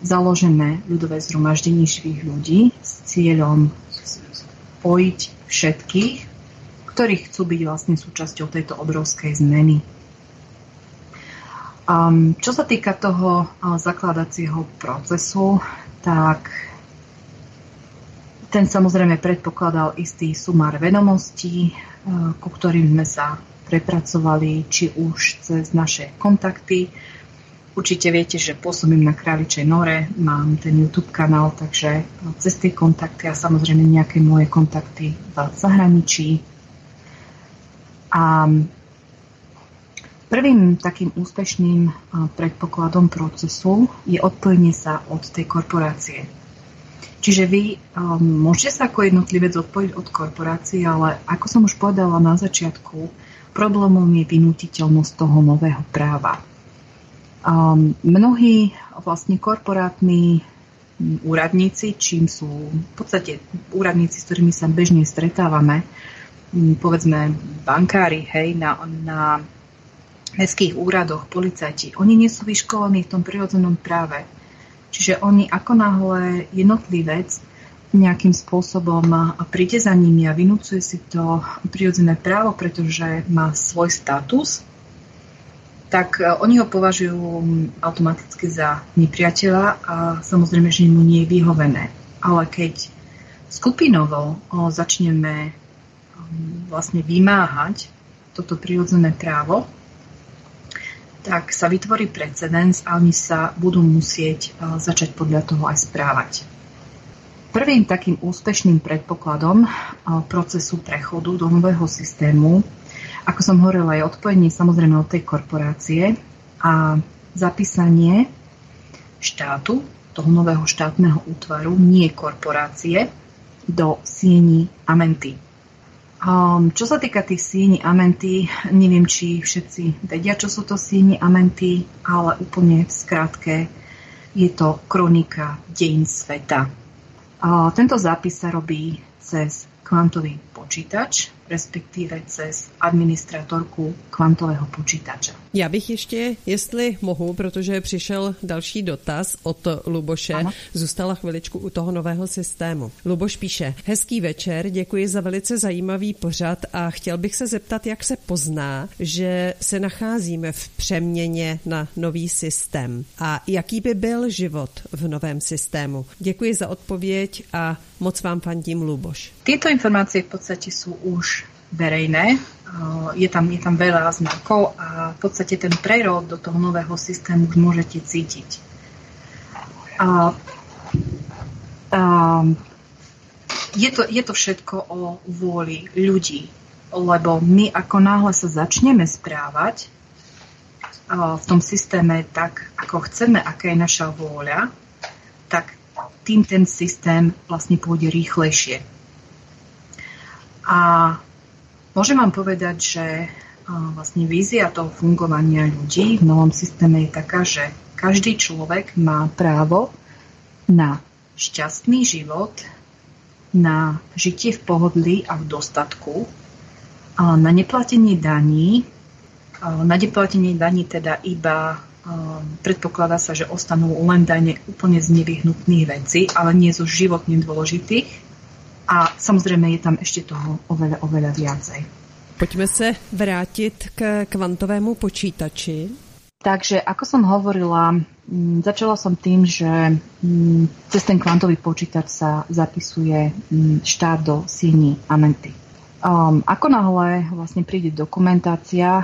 založené ľudové zhromaždenie živých ľudí s cieľom spojiť všetkých, ktorí chcú byť vlastne súčasťou tejto obrovskej zmeny. Um, čo sa týka toho uh, zakladacieho procesu, tak ten samozrejme predpokladal istý sumár vedomostí, uh, ku ktorým sme sa prepracovali, či už cez naše kontakty. Určite viete, že pôsobím na Králičej Nore, mám ten YouTube kanál, takže cez tie kontakty a samozrejme nejaké moje kontakty v zahraničí, a prvým takým úspešným predpokladom procesu je odpojenie sa od tej korporácie. Čiže vy um, môžete sa ako jednotlivec odpojiť od korporácie, ale ako som už povedala na začiatku, problémom je vynutiteľnosť toho nového práva. Um, mnohí vlastne korporátni úradníci, čím sú v podstate úradníci, s ktorými sa bežne stretávame, povedzme bankári, hej, na, na mestských úradoch, policajti, oni nie sú vyškolení v tom prirodzenom práve. Čiže oni ako náhle jednotlivec nejakým spôsobom príde za nimi a vynúcuje si to prirodzené právo, pretože má svoj status, tak e, oni ho považujú automaticky za nepriateľa a samozrejme, že mu nie je vyhovené. Ale keď skupinovo začneme vlastne vymáhať toto prirodzené právo, tak sa vytvorí precedens a oni sa budú musieť začať podľa toho aj správať. Prvým takým úspešným predpokladom procesu prechodu do nového systému, ako som hovorila, je odpojenie samozrejme od tej korporácie a zapísanie štátu, toho nového štátneho útvaru, nie korporácie, do sieni Amenty. Um, čo sa týka tých síni amenty, neviem, či všetci vedia, čo sú to síni amenty, ale úplne v skratke je to kronika deň sveta. Uh, tento zápis sa robí cez kvantový počítač, respektíve cez administratorku kvantového počítača. Já bych ještě, jestli mohu, protože přišel další dotaz od Luboše, ano. zůstala chviličku u toho nového systému. Luboš píše, hezký večer, děkuji za velice zajímavý pořad a chtěl bych se zeptat, jak se pozná, že se nacházíme v přeměně na nový systém a jaký by byl život v novém systému. Děkuji za odpověď a moc vám fandím, Luboš. Tyto informace v podstatě jsou už verejné. Je tam, je tam veľa znakov a v podstate ten prerod do toho nového systému už môžete cítiť. A, a, je, to, je to všetko o vôli ľudí, lebo my ako náhle sa začneme správať v tom systéme tak, ako chceme, aká je naša vôľa, tak tým ten systém vlastne pôjde rýchlejšie. A Môžem vám povedať, že vlastne vízia toho fungovania ľudí v novom systéme je taká, že každý človek má právo na šťastný život, na žitie v pohodlí a v dostatku, na neplatenie daní, na neplatenie daní teda iba predpokladá sa, že ostanú len dane úplne z nevyhnutných vecí, ale nie zo životne dôležitých a samozrejme je tam ešte toho oveľa, oveľa viacej. Poďme sa vrátiť k kvantovému počítači. Takže, ako som hovorila, mm, začala som tým, že mm, cez ten kvantový počítač sa zapisuje mm, štát do sieni Amenty. Um, ako náhle vlastne príde dokumentácia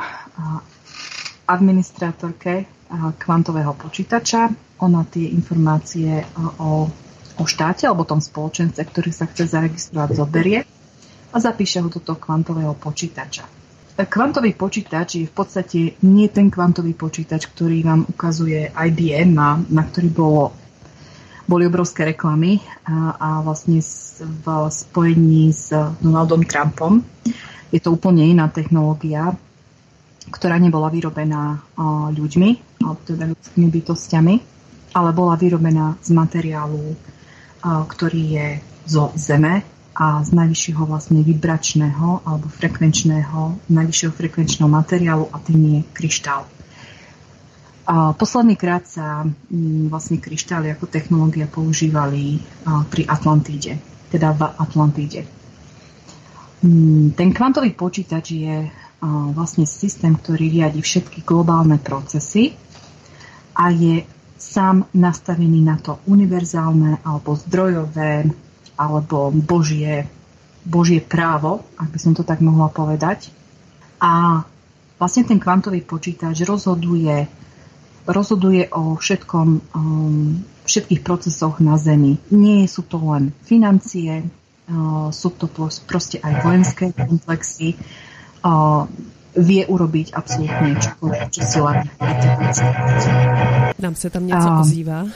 administrátorke kvantového počítača, ona tie informácie o o štáte alebo tom spoločence, ktorý sa chce zaregistrovať, zoberie a zapíše ho do toho kvantového počítača. Kvantový počítač je v podstate nie ten kvantový počítač, ktorý vám ukazuje IBM, a na ktorý bolo, boli obrovské reklamy a, a vlastne v spojení s Donaldom Trumpom. Je to úplne iná technológia, ktorá nebola vyrobená ľuďmi, alebo teda ľudskými bytostiami, ale bola vyrobená z materiálu ktorý je zo Zeme a z najvyššieho vlastne vibračného alebo frekvenčného, najvyššieho frekvenčného materiálu a tým je kryštál. A posledný krát sa mm, vlastne kryštály ako technológia používali pri Atlantíde, teda v Atlantíde. Mm, ten kvantový počítač je vlastne systém, ktorý riadi všetky globálne procesy a je sám nastavený na to univerzálne alebo zdrojové alebo božie, božie právo, ak by som to tak mohla povedať. A vlastne ten kvantový počítač rozhoduje, rozhoduje o všetkom, um, všetkých procesoch na Zemi. Nie sú to len financie, sú to proste aj vojenské komplexy, vie urobiť absolútne čokoľvek, čo si len Nám sa tam niečo ozýva.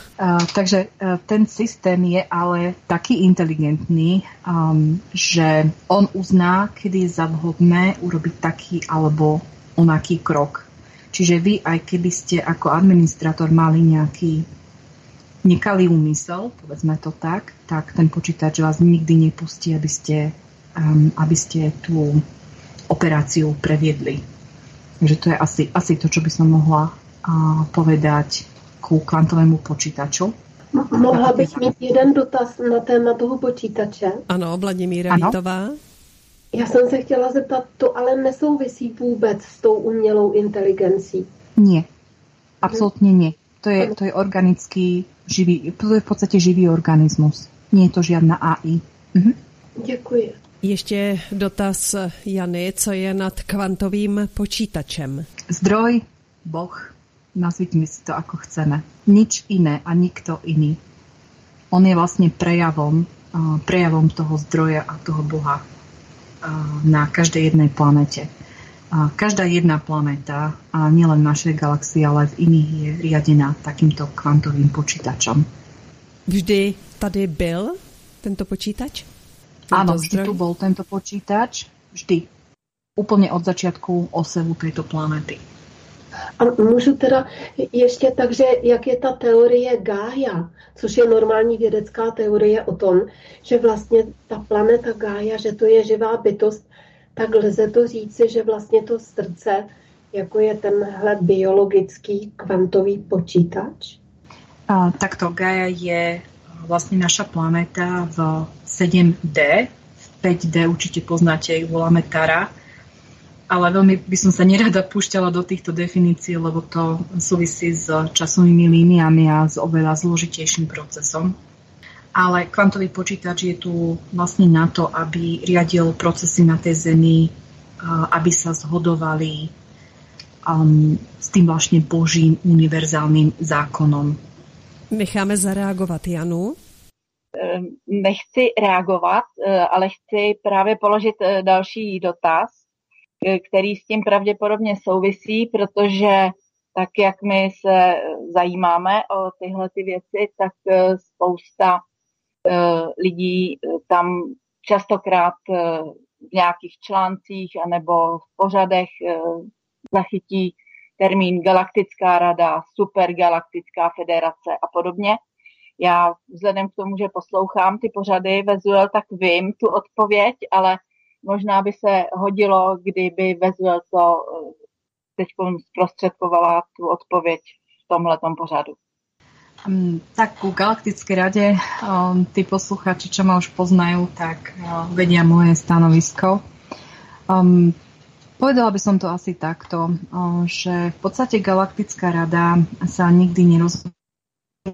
takže ten systém je ale taký inteligentný, um, že on uzná, kedy je zavhodné urobiť taký alebo onaký krok. Čiže vy, aj keby ste ako administrator mali nejaký nekalý úmysel, povedzme to tak, tak ten počítač vás nikdy nepustí, aby ste, um, aby ste tú operáciu previedli. Takže to je asi, asi to, čo by som mohla uh, povedať ku kvantovému počítaču. Mohla bych mít jeden dotaz na téma toho počítače? Ano, Vladimíra Vítová. Já jsem se chtěla zeptat, to ale nesouvisí vůbec s tou umělou inteligencí. Nie, absolútne nie. To je, to je organický živý, to je v podstate živý organizmus. Nie je to žiadna AI. Mhm. Děkuji. Ještě dotaz Jany, co je nad kvantovým počítačem? Zdroj, Boh, nazvime si to ako chceme. Nič iné a nikto iný. On je vlastne prejavom, prejavom toho zdroja a toho Boha na každej jednej planete. Každá jedna planéta, a nielen v našej galaxii, ale aj v iných, je riadená takýmto kvantovým počítačom. Vždy tady byl tento počítač? Áno, vždy tu bol tento počítač. Vždy. Úplne od začiatku osevu tejto planety. A můžu teda ještě takže, jak je ta teorie Gája, což je normální vědecká teorie o tom, že vlastně ta planeta Gája, že to je živá bytost, tak lze to říci, že vlastně to srdce, jako je tenhle biologický kvantový počítač? A, takto Gaia je vlastne naša planéta v 7D. V 5D určite poznáte, ich voláme Tara. Ale veľmi by som sa nerada púšťala do týchto definícií, lebo to súvisí s časovými líniami a s oveľa zložitejším procesom ale kvantový počítač je tu vlastne na to, aby riadil procesy na tej Zemi, aby sa zhodovali um, s tým vlastne božím univerzálnym zákonom. Necháme zareagovat Janu. Ehm, nechci reagovat, e, ale chci právě položit e, další dotaz, e, který s tím pravděpodobně souvisí, protože tak, jak my se zajímáme o tyhle ty věci, tak spousta Eh, lidí eh, tam častokrát eh, v nějakých článcích anebo v pořadech zachytí termín Galaktická rada, Supergalaktická federace a podobně. Já vzhledem k tomu, že poslouchám ty pořady Vezuel, tak vím tu odpověď, ale možná by se hodilo, kdyby Vezuel to teď zprostředkovala tu odpověď v tomhletom pořadu. Tak ku Galaktickej rade um, tí posluchači, čo ma už poznajú, tak uh, vedia moje stanovisko. Um, povedala by som to asi takto, uh, že v podstate Galaktická rada sa nikdy nerozhodla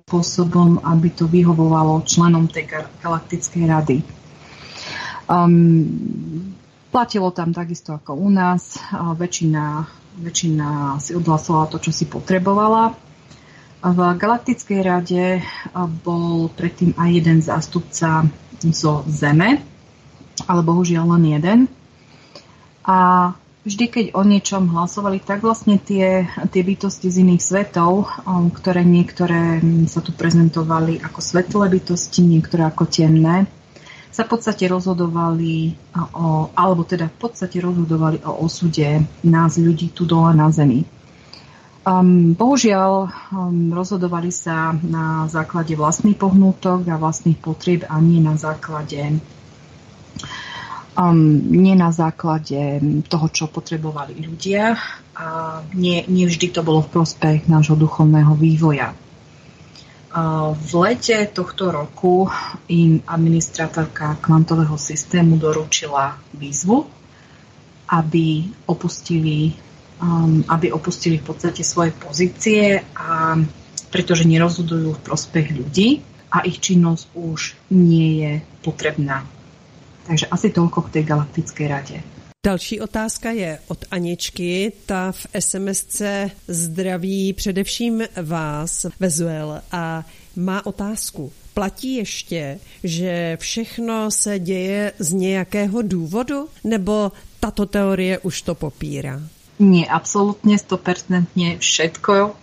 spôsobom, aby to vyhovovalo členom tej Galaktickej rady. Um, platilo tam takisto ako u nás. Väčšina, väčšina si odhlasovala to, čo si potrebovala v Galaktickej rade bol predtým aj jeden zástupca zo Zeme, ale bohužiaľ len jeden. A vždy, keď o niečom hlasovali, tak vlastne tie, tie bytosti z iných svetov, ktoré niektoré sa tu prezentovali ako svetlé bytosti, niektoré ako temné, sa v podstate rozhodovali o, alebo teda v podstate rozhodovali o osude nás ľudí tu dole na Zemi. Um, bohužiaľ, um, rozhodovali sa na základe vlastných pohnútok a vlastných potrieb a nie na základe um, nie na základe toho, čo potrebovali ľudia a nie, nie vždy to bolo v prospech nášho duchovného vývoja. V lete tohto roku im administratorka kvantového systému doručila výzvu, aby opustili, um, aby opustili v podstate svoje pozície, a, pretože nerozhodujú v prospech ľudí a ich činnosť už nie je potrebná. Takže asi toľko k tej galaktickej rade. Další otázka je od Aničky. Ta v SMSce zdraví především vás, Vezuel, a má otázku. Platí ještě, že všechno se děje z nějakého důvodu, nebo tato teorie už to popírá? Nie, absolútne 100% všetko.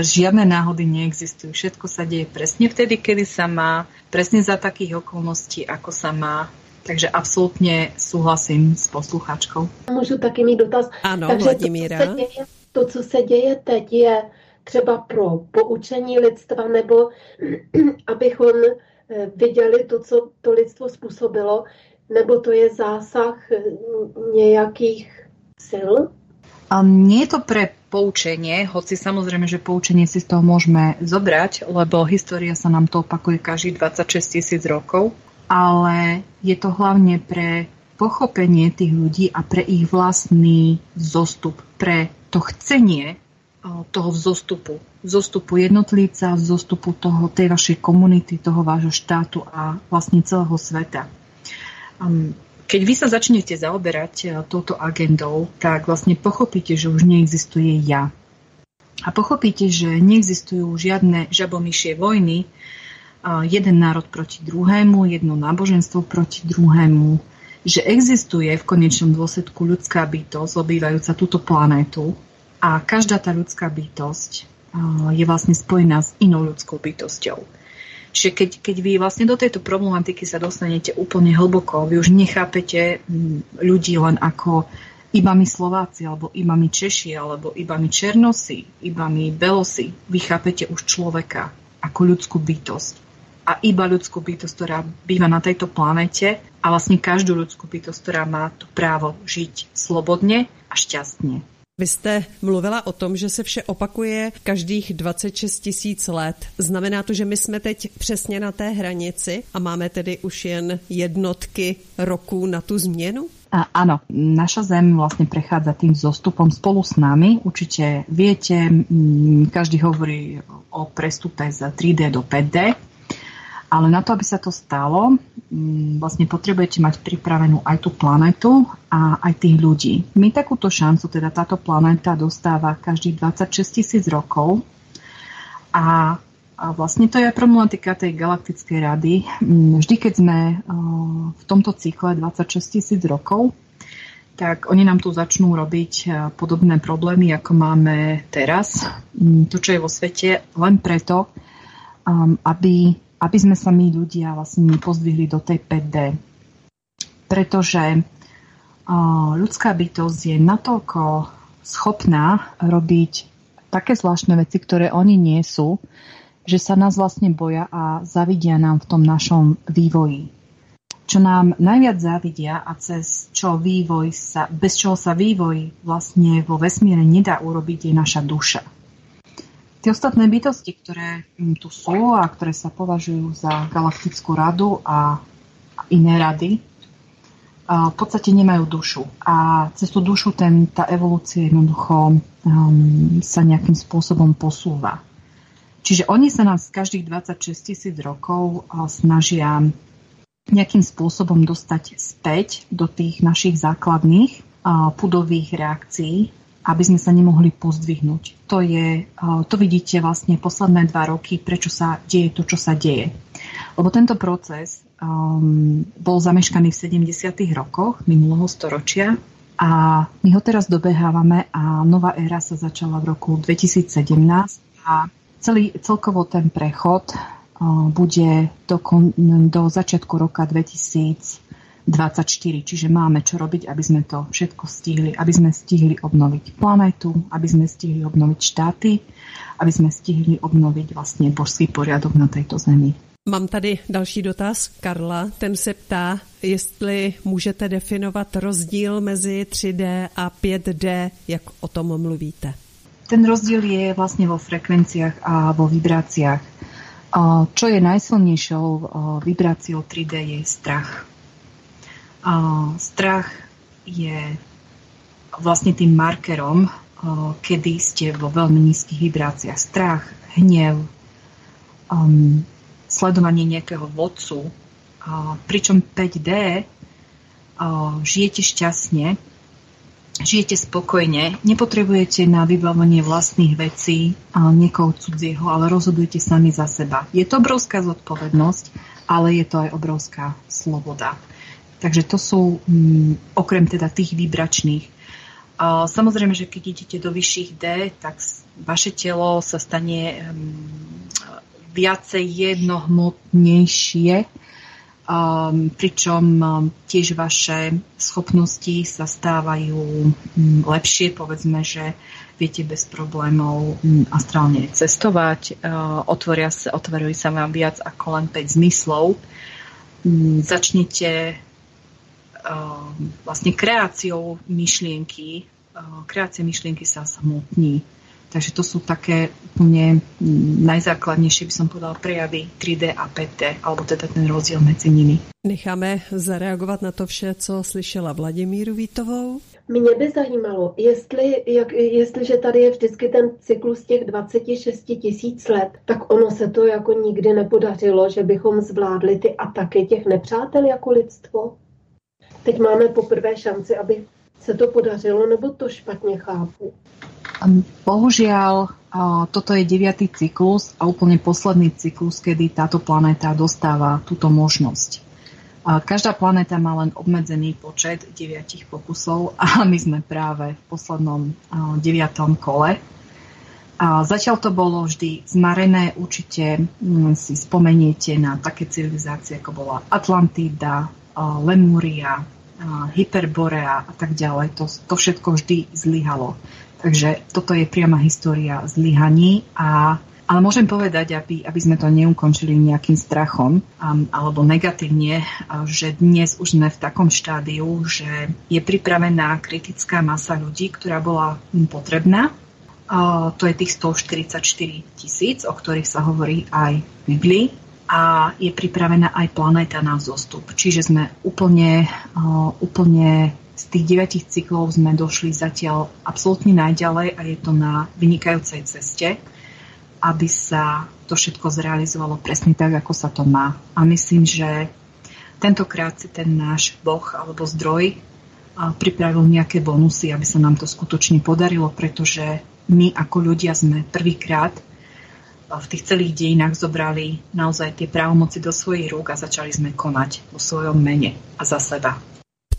Žiadne náhody neexistujú. Všetko sa deje presne vtedy, kedy sa má, presne za takých okolností, ako sa má takže absolutně souhlasím s posluchačkou. Můžu taky mít dotaz. Ano, takže Vladimíra. To, co se děje, to, co se děje teď, je třeba pro poučení lidstva, nebo abychom eh, viděli to, co to lidstvo způsobilo, nebo to je zásah eh, nějakých sil? A nie je to pre poučenie, hoci samozrejme, že poučenie si z toho môžeme zobrať, lebo história sa nám to opakuje každých 26 tisíc rokov ale je to hlavne pre pochopenie tých ľudí a pre ich vlastný zostup, pre to chcenie toho vzostupu, vzostupu jednotlivca, vzostupu toho, tej vašej komunity, toho vášho štátu a vlastne celého sveta. Keď vy sa začnete zaoberať touto agendou, tak vlastne pochopíte, že už neexistuje ja. A pochopíte, že neexistujú žiadne žabomyšie vojny, jeden národ proti druhému, jedno náboženstvo proti druhému, že existuje v konečnom dôsledku ľudská bytosť obývajúca túto planétu a každá tá ľudská bytosť je vlastne spojená s inou ľudskou bytosťou. Čiže keď, keď vy vlastne do tejto problematiky sa dostanete úplne hlboko, vy už nechápete ľudí len ako iba my Slováci, alebo iba my Češi, alebo iba my Černosi, iba my Belosi. Vy chápete už človeka ako ľudskú bytosť a iba ľudskú bytosť, ktorá býva na tejto planete a vlastne každú ľudskú bytosť, ktorá má to právo žiť slobodne a šťastne. Vy jste mluvila o tom, že se vše opakuje každých 26 tisíc let. Znamená to, že my jsme teď přesně na té hranici a máme tedy už jen jednotky roků na tu změnu? A, áno, naša Zem vlastne prechádza tým zostupom spolu s nami. Určite viete, každý hovorí o prestupe z 3D do 5D. Ale na to, aby sa to stalo, mm, vlastne potrebujete mať pripravenú aj tú planetu a aj tých ľudí. My takúto šancu, teda táto planéta dostáva každých 26 tisíc rokov a, a vlastne to je problematika tej galaktickej rady. Mm, vždy, keď sme v tomto cykle 26 tisíc rokov, tak oni nám tu začnú robiť podobné problémy, ako máme teraz. Mm, to, čo je vo svete, len preto, aby aby sme sa my ľudia vlastne nepozdvihli do tej 5D. Pretože ľudská bytosť je natoľko schopná robiť také zvláštne veci, ktoré oni nie sú, že sa nás vlastne boja a zavidia nám v tom našom vývoji. Čo nám najviac závidia a cez čo vývoj sa, bez čoho sa vývoj vlastne vo vesmíre nedá urobiť, je naša duša. Tie ostatné bytosti, ktoré tu sú a ktoré sa považujú za galaktickú radu a iné rady, v podstate nemajú dušu. A cez tú dušu ten, tá evolúcia jednoducho um, sa nejakým spôsobom posúva. Čiže oni sa nás každých 26 tisíc rokov snažia nejakým spôsobom dostať späť do tých našich základných pudových reakcií, aby sme sa nemohli pozdvihnúť. To, je, to vidíte vlastne posledné dva roky, prečo sa deje to, čo sa deje. Lebo tento proces um, bol zameškaný v 70. rokoch minulého storočia a my ho teraz dobehávame a nová éra sa začala v roku 2017 a celý, celkovo ten prechod uh, bude do, do začiatku roka 2000 24. Čiže máme čo robiť, aby sme to všetko stihli, aby sme stihli obnoviť planetu, aby sme stihli obnoviť štáty, aby jsme stihli obnovit vlastně božský poriadok na této zemi. Mám tady další dotaz. Karla, ten se ptá, jestli můžete definovat rozdíl mezi 3D a 5D, jak o tom mluvíte. Ten rozdíl je vlastně vo frekvenciách a vo vibráciách. Čo je najsilnejšou vibráciou 3D je strach. Strach je vlastne tým markerom, kedy ste vo veľmi nízkych vibráciách. Strach, hnev, um, sledovanie nejakého vodcu, pričom 5D žijete šťastne, žijete spokojne, nepotrebujete na vybavenie vlastných vecí niekoho cudzieho, ale rozhodujete sami za seba. Je to obrovská zodpovednosť, ale je to aj obrovská sloboda. Takže to sú um, okrem teda tých vibračných. Uh, samozrejme, že keď idete do vyšších D, tak vaše telo sa stane um, viacej jednohmotnejšie, um, pričom um, tiež vaše schopnosti sa stávajú um, lepšie, povedzme, že viete bez problémov um, astrálne cestovať, uh, otvoria sa, otvorujú sa vám viac ako len 5 zmyslov, um, začnete vlastne kreáciou myšlienky, uh, kreácia myšlienky sa smutní. Takže to sú také úplne najzákladnejšie, by som povedala, prejavy 3D a 5D, alebo teda ten rozdiel medzi nimi. Necháme zareagovat na to vše, co slyšela Vladimíru Vítovou. Mě by zajímalo, jestli, jak, jestliže tady je vždycky ten cyklus těch 26 tisíc let, tak ono se to jako nikdy nepodařilo, že bychom zvládli ty ataky těch nepřátel jako lidstvo. Teď máme poprvé šanci, aby se to podařilo, nebo to špatně chápu? Bohužiaľ, toto je deviatý cyklus a úplne posledný cyklus, kedy táto planéta dostáva túto možnosť. Každá planéta má len obmedzený počet deviatich pokusov a my sme práve v poslednom deviatom kole. A zatiaľ to bolo vždy zmarené, určite mm, si spomeniete na také civilizácie, ako bola Atlantida, Lemúria, Hyperborea a tak ďalej. To, to všetko vždy zlyhalo. Takže toto je priama história zlyhaní ale môžem povedať, aby, aby sme to neukončili nejakým strachom um, alebo negatívne, že dnes už sme v takom štádiu, že je pripravená kritická masa ľudí, ktorá bola potrebná. Uh, to je tých 144 tisíc, o ktorých sa hovorí aj v Biblii a je pripravená aj planéta na vzostup. Čiže sme úplne, úplne z tých deviatich cyklov sme došli zatiaľ absolútne najďalej a je to na vynikajúcej ceste, aby sa to všetko zrealizovalo presne tak, ako sa to má. A myslím, že tentokrát si ten náš boh alebo zdroj pripravil nejaké bonusy, aby sa nám to skutočne podarilo, pretože my ako ľudia sme prvýkrát v tých celých dejinách zobrali naozaj tie právomoci do svojich rúk a začali sme konať vo svojom mene a za seba.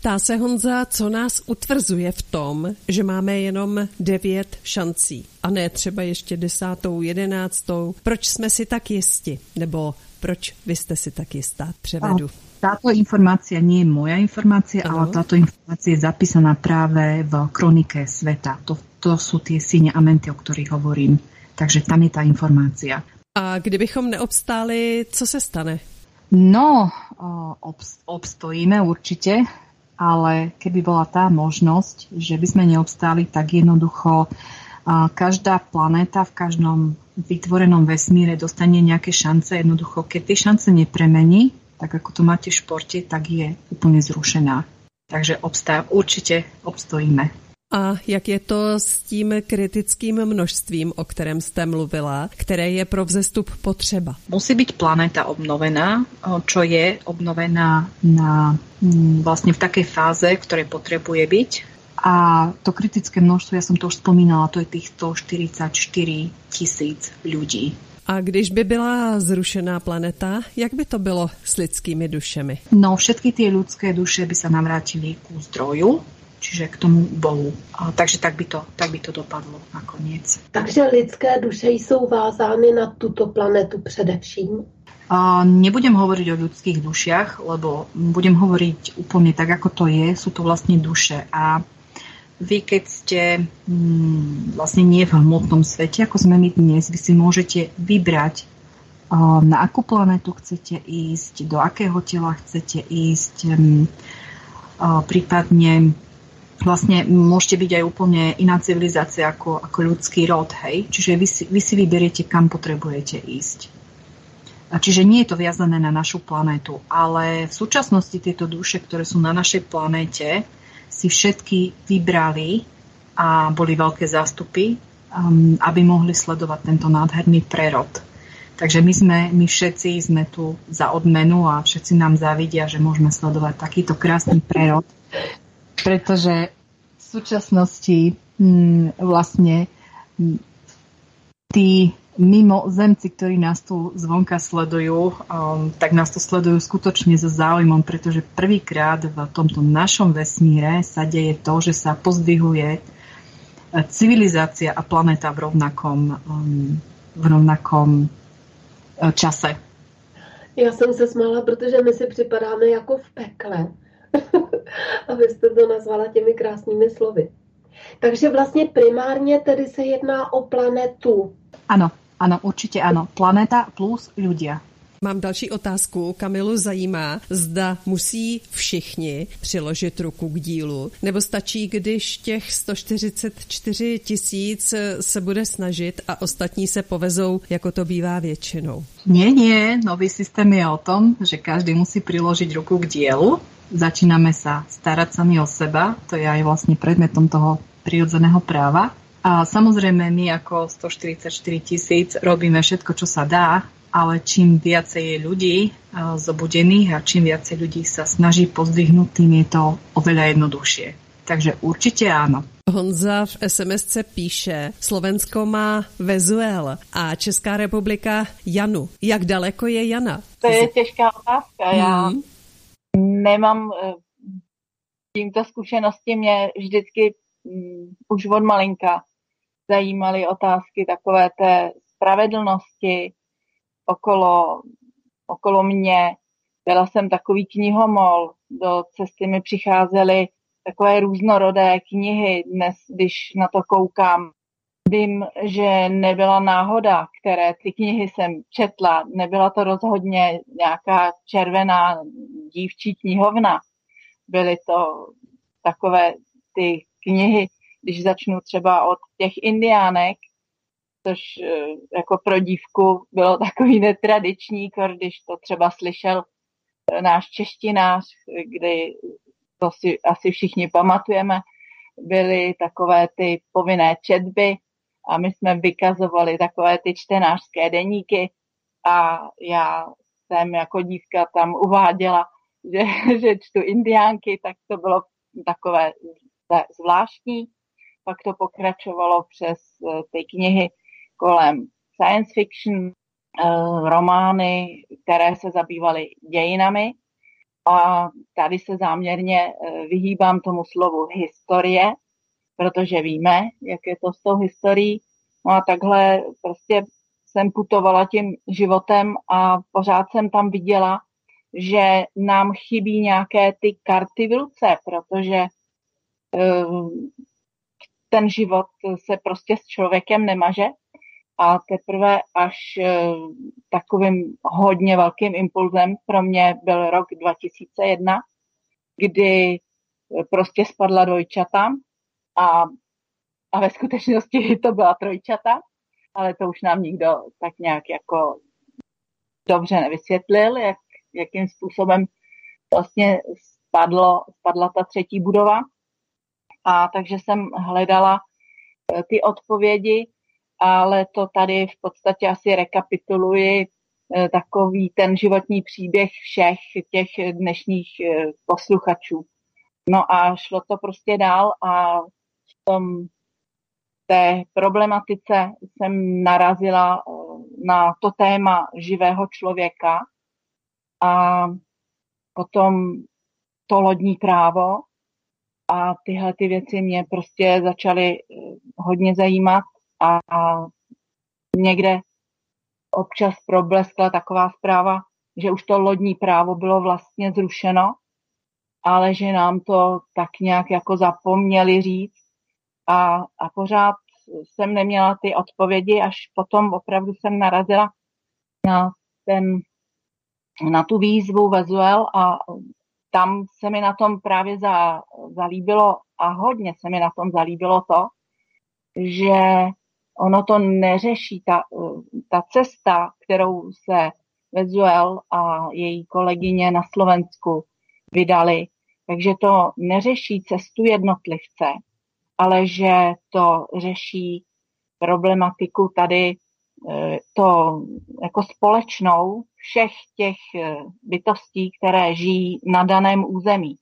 Ptá se Honza, co nás utvrzuje v tom, že máme jenom devět šancí a ne třeba ještě desátou, jedenáctou. Proč jsme si tak jisti? Nebo proč vy jste si tak jistá? Převedu. Táto informácia nie je moja informácia, ano. ale táto informácia je zapísaná práve v kronike sveta. To, to sú tie síne a menty, o ktorých hovorím. Takže tam je tá informácia. A kdybychom neobstáli, co se stane? No, obstojíme určite ale keby bola tá možnosť, že by sme neobstáli, tak jednoducho každá planéta v každom vytvorenom vesmíre dostane nejaké šance. Jednoducho, keď tie šance nepremení, tak ako to máte v športe, tak je úplne zrušená. Takže obstá, určite obstojíme. A jak je to s tím kritickým množstvím, o kterém jste mluvila, které je pro vzestup potřeba? Musí byť planéta obnovená, čo je obnovená na, vlastne v takej fáze, ktorej potrebuje byť. A to kritické množstvo, ja som to už spomínala, to je tých 144 tisíc ľudí. A když by byla zrušená planeta, jak by to bylo s lidskými dušemi? No, všetky tie ľudské duše by sa navrátili ku zdroju, čiže k tomu Bohu. A, takže tak by, to, tak by to dopadlo nakoniec. Takže lidské duše jsou vázány na tuto planetu především? A nebudem hovoriť o ľudských dušiach, lebo budem hovoriť úplne tak, ako to je. Sú to vlastne duše. A vy, keď ste mm, vlastne nie v hmotnom svete, ako sme my dnes, vy si môžete vybrať, na akú planetu chcete ísť, do akého tela chcete ísť, mm, prípadne vlastne môžete byť aj úplne iná civilizácia ako, ako ľudský rod, hej? Čiže vy si, vy si vyberiete, kam potrebujete ísť. Čiže nie je to viazané na našu planétu, ale v súčasnosti tieto duše, ktoré sú na našej planéte, si všetky vybrali a boli veľké zástupy, um, aby mohli sledovať tento nádherný prerod. Takže my, sme, my všetci sme tu za odmenu a všetci nám závidia, že môžeme sledovať takýto krásny prerod, pretože v súčasnosti m, mm, vlastne mm, tí mimo zemci, ktorí nás tu zvonka sledujú, um, tak nás tu sledujú skutočne so záujmom, pretože prvýkrát v tomto našom vesmíre sa deje to, že sa pozdvihuje e, civilizácia a planéta v rovnakom, um, v rovnakom uh, čase. Já jsem se smála, protože my si připadáme jako v pekle. a vy jste to nazvala těmi krásnými slovy. Takže vlastně primárně tedy se jedná o planetu. Ano, ano, určitě ano. Planeta plus ľudia. Mám další otázku. Kamilu zajímá, zda musí všichni přiložit ruku k dílu, nebo stačí, když těch 144 tisíc se bude snažit a ostatní se povezou, jako to bývá většinou. Nie, nie. Nový systém je o tom, že každý musí priložiť ruku k dielu. Začíname sa starať sami o seba. To je aj vlastne predmetom toho prirodzeného práva. A samozrejme my ako 144 tisíc robíme všetko, čo sa dá, ale čím viacej je ľudí zobudených a čím viacej ľudí sa snaží pozdvihnúť, tým je to oveľa jednoduchšie. Takže určite áno. Honza v SMS píše, Slovensko má Vezuel a Česká republika Janu. Jak daleko je Jana? To je těžká otázka. Já hmm. nemám eh, tímto zkušenosti, mě vždycky um, už od malinka zajímaly otázky takové té spravedlnosti okolo, okolo mě. Byla jsem takový knihomol, do cesty mi přicházely takové různorodé knihy. Dnes, když na to koukám, vím, že nebyla náhoda, které ty knihy jsem četla. Nebyla to rozhodně nějaká červená dívčí knihovna. Byly to takové ty knihy, když začnu třeba od těch indiánek, což eh, jako pro dívku bylo takový netradiční, když to třeba slyšel eh, náš češtinář, kdy to si asi všichni pamatujeme, byly takové ty povinné četby a my jsme vykazovali takové ty čtenářské deníky a já jsem jako dívka tam uváděla, že, že čtu indiánky, tak to bylo takové zvláštní. Pak to pokračovalo přes eh, ty knihy kolem science fiction, eh, romány, které se zabývaly dějinami. A tady se záměrně eh, vyhýbám tomu slovu historie, protože víme, jak je to s tou historií. No a takhle prostě jsem putovala tím životem a pořád jsem tam viděla, že nám chybí nějaké ty karty v ruce, protože ten život se prostě s člověkem nemaže a teprve až eh, takovým hodně velkým impulzem pro mě byl rok 2001, kdy prostě spadla dvojčata a, a ve skutečnosti to byla trojčata, ale to už nám nikdo tak nějak jako dobře nevysvětlil, jak, jakým způsobem vlastně spadlo, spadla ta třetí budova. A takže jsem hledala eh, ty odpovědi, ale to tady v podstatě asi rekapituluji eh, takový ten životní příběh všech těch dnešních eh, posluchačů. No a šlo to prostě dál a v tom té problematice jsem narazila na to téma živého člověka a potom to lodní právo a tyhle ty věci mě prostě začaly eh, hodně zajímat a, někde občas probleskla taková zpráva, že už to lodní právo bylo vlastně zrušeno, ale že nám to tak nějak jako zapomněli říct. A, a pořád jsem neměla ty odpovědi, až potom opravdu jsem narazila na, ten, na tu výzvu Vezuel a tam se mi na tom právě za, zalíbilo a hodně se mi na tom zalíbilo to, že ono to neřeší, ta, ta cesta, kterou se Vezuel a její kolegyně na Slovensku vydali. Takže to neřeší cestu jednotlivce, ale že to řeší problematiku tady eh, to jako společnou všech těch eh, bytostí, které žijí na daném území.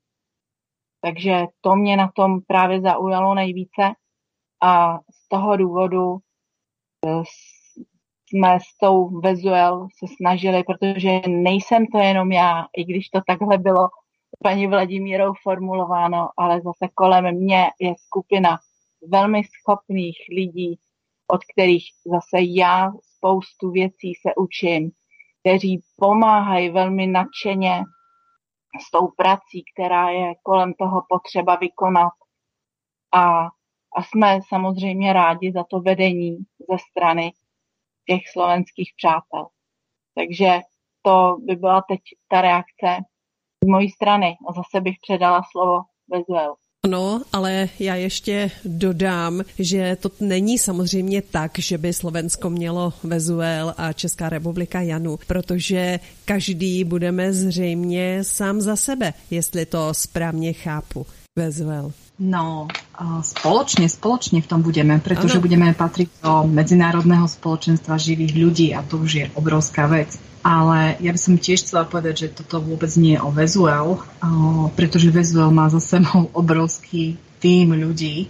Takže to mě na tom právě zaujalo nejvíce a z toho důvodu eh, jsme s tou Vezuel se snažili, protože nejsem to jenom já, i když to takhle bylo paní Vladimírou formulováno, ale zase kolem mě je skupina velmi schopných lidí, od kterých zase já spoustu věcí se učím, kteří pomáhají velmi nadšeně s tou prací, která je kolem toho potřeba vykonat. A, a jsme samozřejmě rádi za to vedení ze strany těch slovenských přátel. Takže to by byla teď ta reakce z mojí strany a zase bych předala slovo Vezuel. No, ale já ještě dodám, že to není samozřejmě tak, že by Slovensko mělo Vezuel a Česká republika Janu, protože každý budeme zřejmě sám za sebe, jestli to správně chápu. Vezuel. No, spoločne, spoločne v tom budeme, pretože ano. budeme patriť do medzinárodného spoločenstva živých ľudí a to už je obrovská vec. Ale ja by som tiež chcela povedať, že toto vôbec nie je o Vezuel, pretože Vezuel má za sebou obrovský tým ľudí,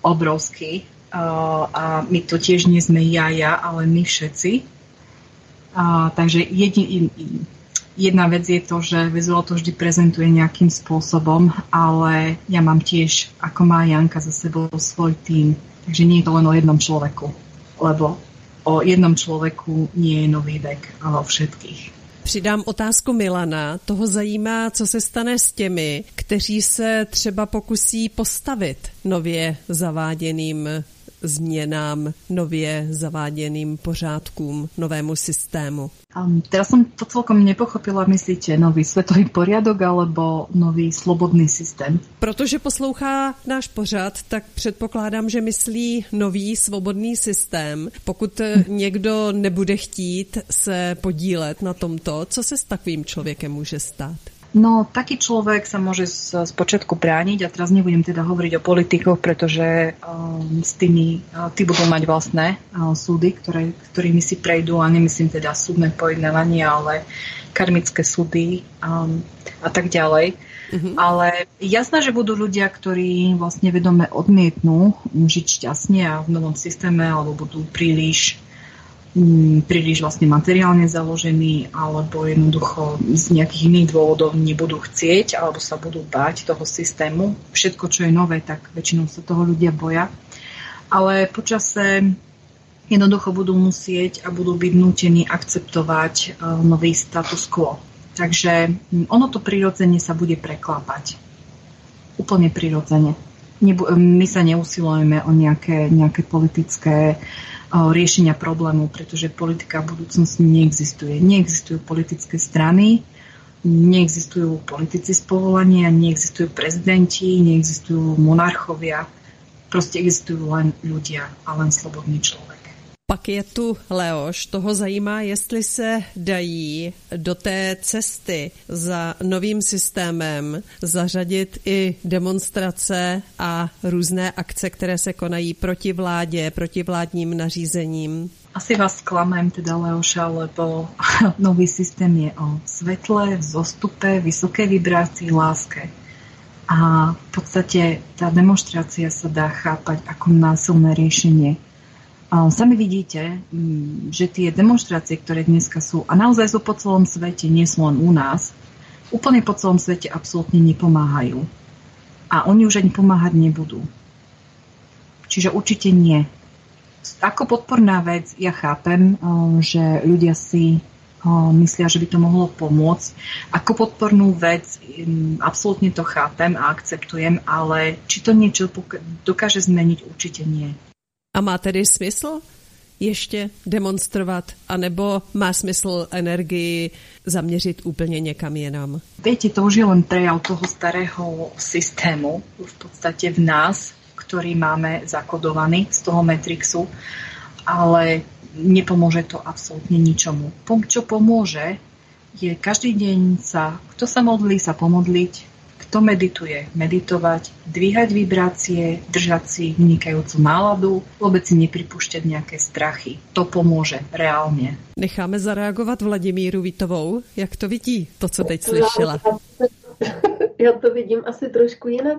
obrovský. A my to tiež nie sme ja, ja, ale my všetci. Takže jedin, Jedna vec je to, že vizuál to vždy prezentuje nejakým spôsobom, ale ja mám tiež, ako má Janka za sebou svoj tým. Takže nie je to len o jednom človeku, lebo o jednom človeku nie je nový vek, ale o všetkých. Přidám otázku Milana. Toho zajímá, co se stane s těmi, kteří se třeba pokusí postavit nově zaváděným změnám, nově zaváděným pořádkům, novému systému? Um, teraz som to celkom nepochopila. Myslíte nový světový poriadok alebo nový slobodný systém? Protože poslouchá náš pořad, tak předpokládám, že myslí nový svobodný systém. Pokud hm. někdo nebude chtít se podílet na tomto, co se s takovým člověkem může stát? No, taký človek sa môže z, z počiatku brániť a teraz nebudem teda hovoriť o politikoch, pretože um, s tými, uh, tí budú mať vlastné uh, súdy, ktoré, ktorými si prejdú a nemyslím teda súdne pojednávanie, ale karmické súdy um, a tak ďalej. Mm-hmm. Ale jasné, že budú ľudia, ktorí vlastne vedome odmietnú žiť šťastne a v novom systéme alebo budú príliš príliš vlastne materiálne založení alebo jednoducho z nejakých iných dôvodov nebudú chcieť alebo sa budú báť toho systému. Všetko, čo je nové, tak väčšinou sa toho ľudia boja. Ale počase jednoducho budú musieť a budú byť nutení akceptovať e, nový status quo. Takže mm, ono to prirodzene sa bude preklápať. Úplne prirodzene. My sa neusilujeme o nejaké, nejaké politické uh, riešenia problému, pretože politika v budúcnosti neexistuje. Neexistujú politické strany, neexistujú politici z povolania, neexistujú prezidenti, neexistujú monarchovia. Proste existujú len ľudia a len slobodný človek. Pak je tu Leoš, toho zajímá, jestli se dají do té cesty za novým systémem zařadit i demonstrace a různé akce, které se konají proti vládě, proti vládním nařízením. Asi vás sklamem teda Leoša, lebo nový systém je o svetle, vzostupe, vysoké vibrácii, láske. A v podstate tá demonstrácia sa dá chápať ako násilné riešenie Sami vidíte, mm, že tie demonstrácie, ktoré dneska sú, a naozaj sú po celom svete, nie sú len u nás, úplne po celom svete absolútne nepomáhajú. A oni už ani pomáhať nebudú. Čiže určite nie. Ako podporná vec ja chápem, že ľudia si myslia, že by to mohlo pomôcť. Ako podpornú vec mm, absolútne to chápem a akceptujem, ale či to niečo dokáže zmeniť, určite nie. A má tedy smysl ještě demonstrovat, anebo má smysl energii zaměřit úplně někam jinam? Viete, to už je len prejav toho starého systému v podstate v nás, ktorý máme zakodovaný z toho Matrixu, ale nepomôže to absolútne ničomu. Čo pomôže, je každý deň sa, kto sa modlí, sa pomodliť, kto medituje, meditovať, dvíhať vibrácie, držať si vynikajúcu náladu, vôbec si nepripúšťať nejaké strachy. To pomôže reálně. Necháme zareagovat Vladimíru Vitovou. Jak to vidí, to, co teď slyšela? Já to vidím asi trošku jinak.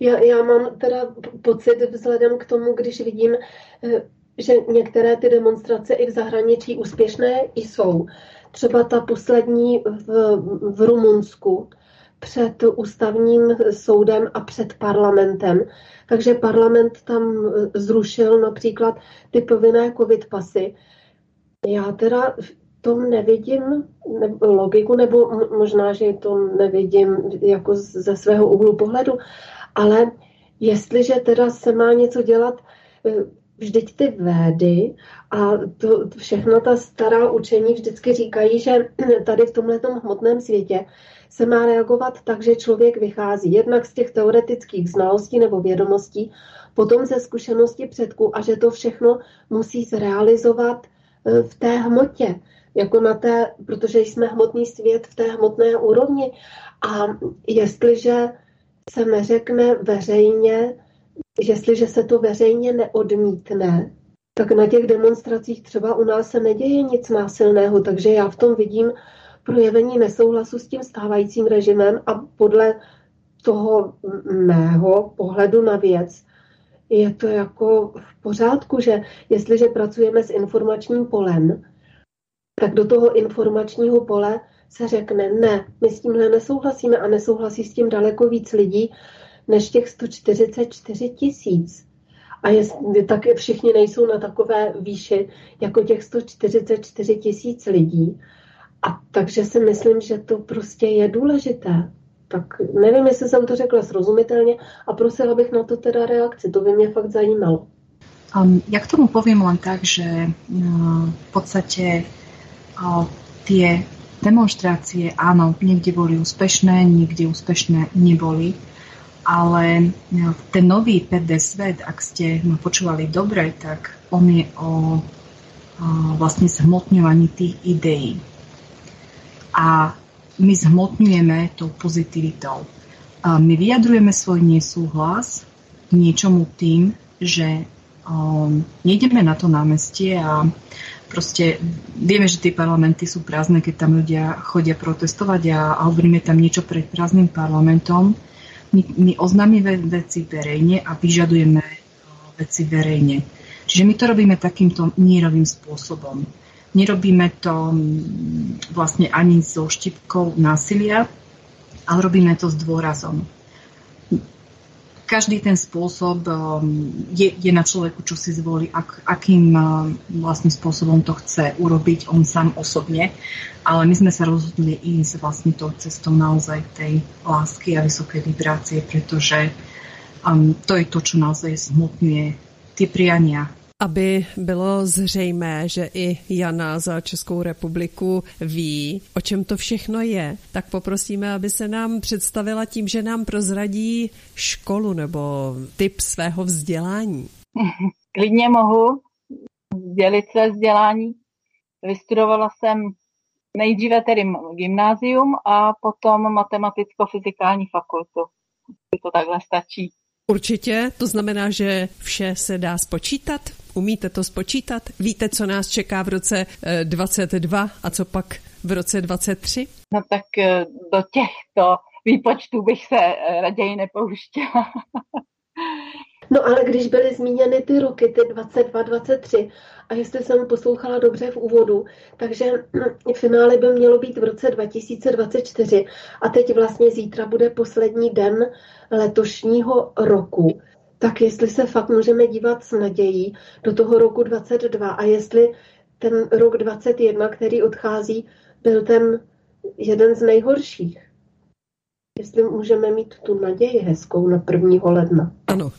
Já, já mám teda pocit vzhledem k tomu, když vidím, eh, že některé ty demonstrace i v zahraničí úspěšné jsou. Třeba ta poslední v, v Rumunsku, před ústavním soudem a před parlamentem. Takže parlament tam zrušil například ty povinné covid pasy. Já teda v tom nevidím logiku, nebo možná, že to nevidím jako ze svého úhlu pohledu, ale jestliže teda se má něco dělat, eh, vždyť ty védy a to, všechno ta stará učení vždycky říkají, že tady v tomhle hmotném světě se má reagovat tak, že člověk vychází jednak z těch teoretických znalostí nebo vědomostí, potom ze zkušenosti předků a že to všechno musí zrealizovat e, v té hmotě, jako na té, protože jsme hmotný svět v té hmotné úrovni. A jestliže se neřekne veřejně, jestliže se to veřejně neodmítne, tak na těch demonstracích třeba u nás se neděje nic násilného, takže já v tom vidím projevení nesouhlasu s tím stávajícím režimem a podle toho mého pohledu na věc je to jako v pořádku, že jestliže pracujeme s informačním polem, tak do toho informačního pole se řekne, ne, my s tímhle nesouhlasíme a nesouhlasí s tím daleko víc lidí než těch 144 tisíc. A je, tak všichni nejsou na takové výši jako těch 144 tisíc lidí. A takže si myslím, že to prostě je důležité. Tak nevím, jestli jsem to řekla srozumitelně a prosila bych na to teda reakci, to by mě fakt zajímalo. Um, ja k tomu poviem len tak, že uh, v podstate uh, tie demonstrácie, áno, niekde boli úspešné, niekde úspešné neboli, ale uh, ten nový 5D svet, ak ste ma počúvali dobre, tak on je o vlastne zhmotňovaní tých ideí a my zhmotňujeme tou pozitivitou. My vyjadrujeme svoj nesúhlas niečomu tým, že um, nejdeme na to námestie a proste vieme, že tie parlamenty sú prázdne, keď tam ľudia chodia protestovať a, a hovoríme tam niečo pred prázdnym parlamentom. My, my oznámime veci verejne a vyžadujeme uh, veci verejne. Čiže my to robíme takýmto mírovým spôsobom. Nerobíme to mm, vlastne ani so štipkou násilia, ale robíme to s dôrazom. Každý ten spôsob um, je, je na človeku, čo si zvolí, ak, akým um, vlastným spôsobom to chce urobiť on sám osobne. Ale my sme sa rozhodli ísť vlastne tou cestou naozaj tej lásky a vysokej vibrácie, pretože um, to je to, čo naozaj zmotňuje tie priania, aby bylo zřejmé, že i Jana za Českou republiku ví, o čem to všechno je, tak poprosíme, aby se nám představila tím, že nám prozradí školu nebo typ svého vzdělání. Klidně mohu sdělit své vzdělání. Vystudovala jsem nejdříve tedy gymnázium a potom matematicko-fyzikální fakultu. To takhle stačí. Určitě, to znamená, že vše se dá spočítat? Umíte to spočítat? Víte, co nás čeká v roce 22 eh, a co pak v roce 23? No tak eh, do těchto výpočtů bych se eh, raději nepouštěla. No ale když byly zmíněny ty roky, ty 22, 23, a jestli jsem poslouchala dobře v úvodu, takže finále by mělo být v roce 2024 a teď vlastně zítra bude poslední den letošního roku. Tak jestli se fakt můžeme dívat s nadějí do toho roku 22 a jestli ten rok 21, který odchází, byl ten jeden z nejhorších. Jestli můžeme mít tu naději hezkou na 1. ledna. Ano,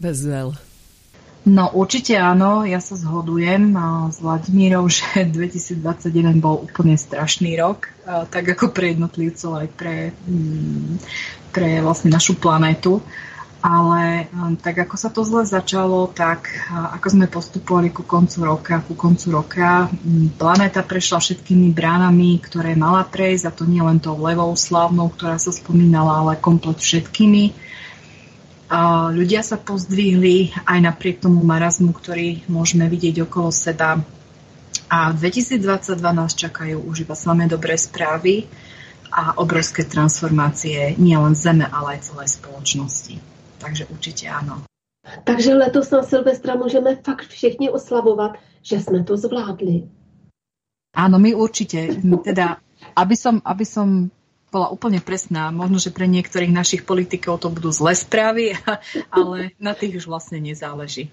Bezvel. No určite áno, ja sa zhodujem s Vladimírou, že 2021 bol úplne strašný rok, tak ako pre jednotlivcov aj pre, mm, pre vlastne našu planétu. Ale um, tak ako sa to zle začalo, tak ako sme postupovali ku koncu roka, ku koncu roka, um, planéta prešla všetkými bránami, ktoré mala prejsť, a to nie len tou levou slávnou, ktorá sa spomínala, ale komplet všetkými. A ľudia sa pozdvihli aj napriek tomu marazmu, ktorý môžeme vidieť okolo seba. A v 2022 nás čakajú už iba samé dobré správy a obrovské transformácie nielen Zeme, ale aj celej spoločnosti. Takže určite áno. Takže letos na Silvestra můžeme fakt všichni oslavovat, že jsme to zvládli. Áno, my určite. Teda, aby som, aby som bola úplne presná, možno, že pre niektorých našich politikov to budú zlé správy, ale na tých už vlastne nezáleží.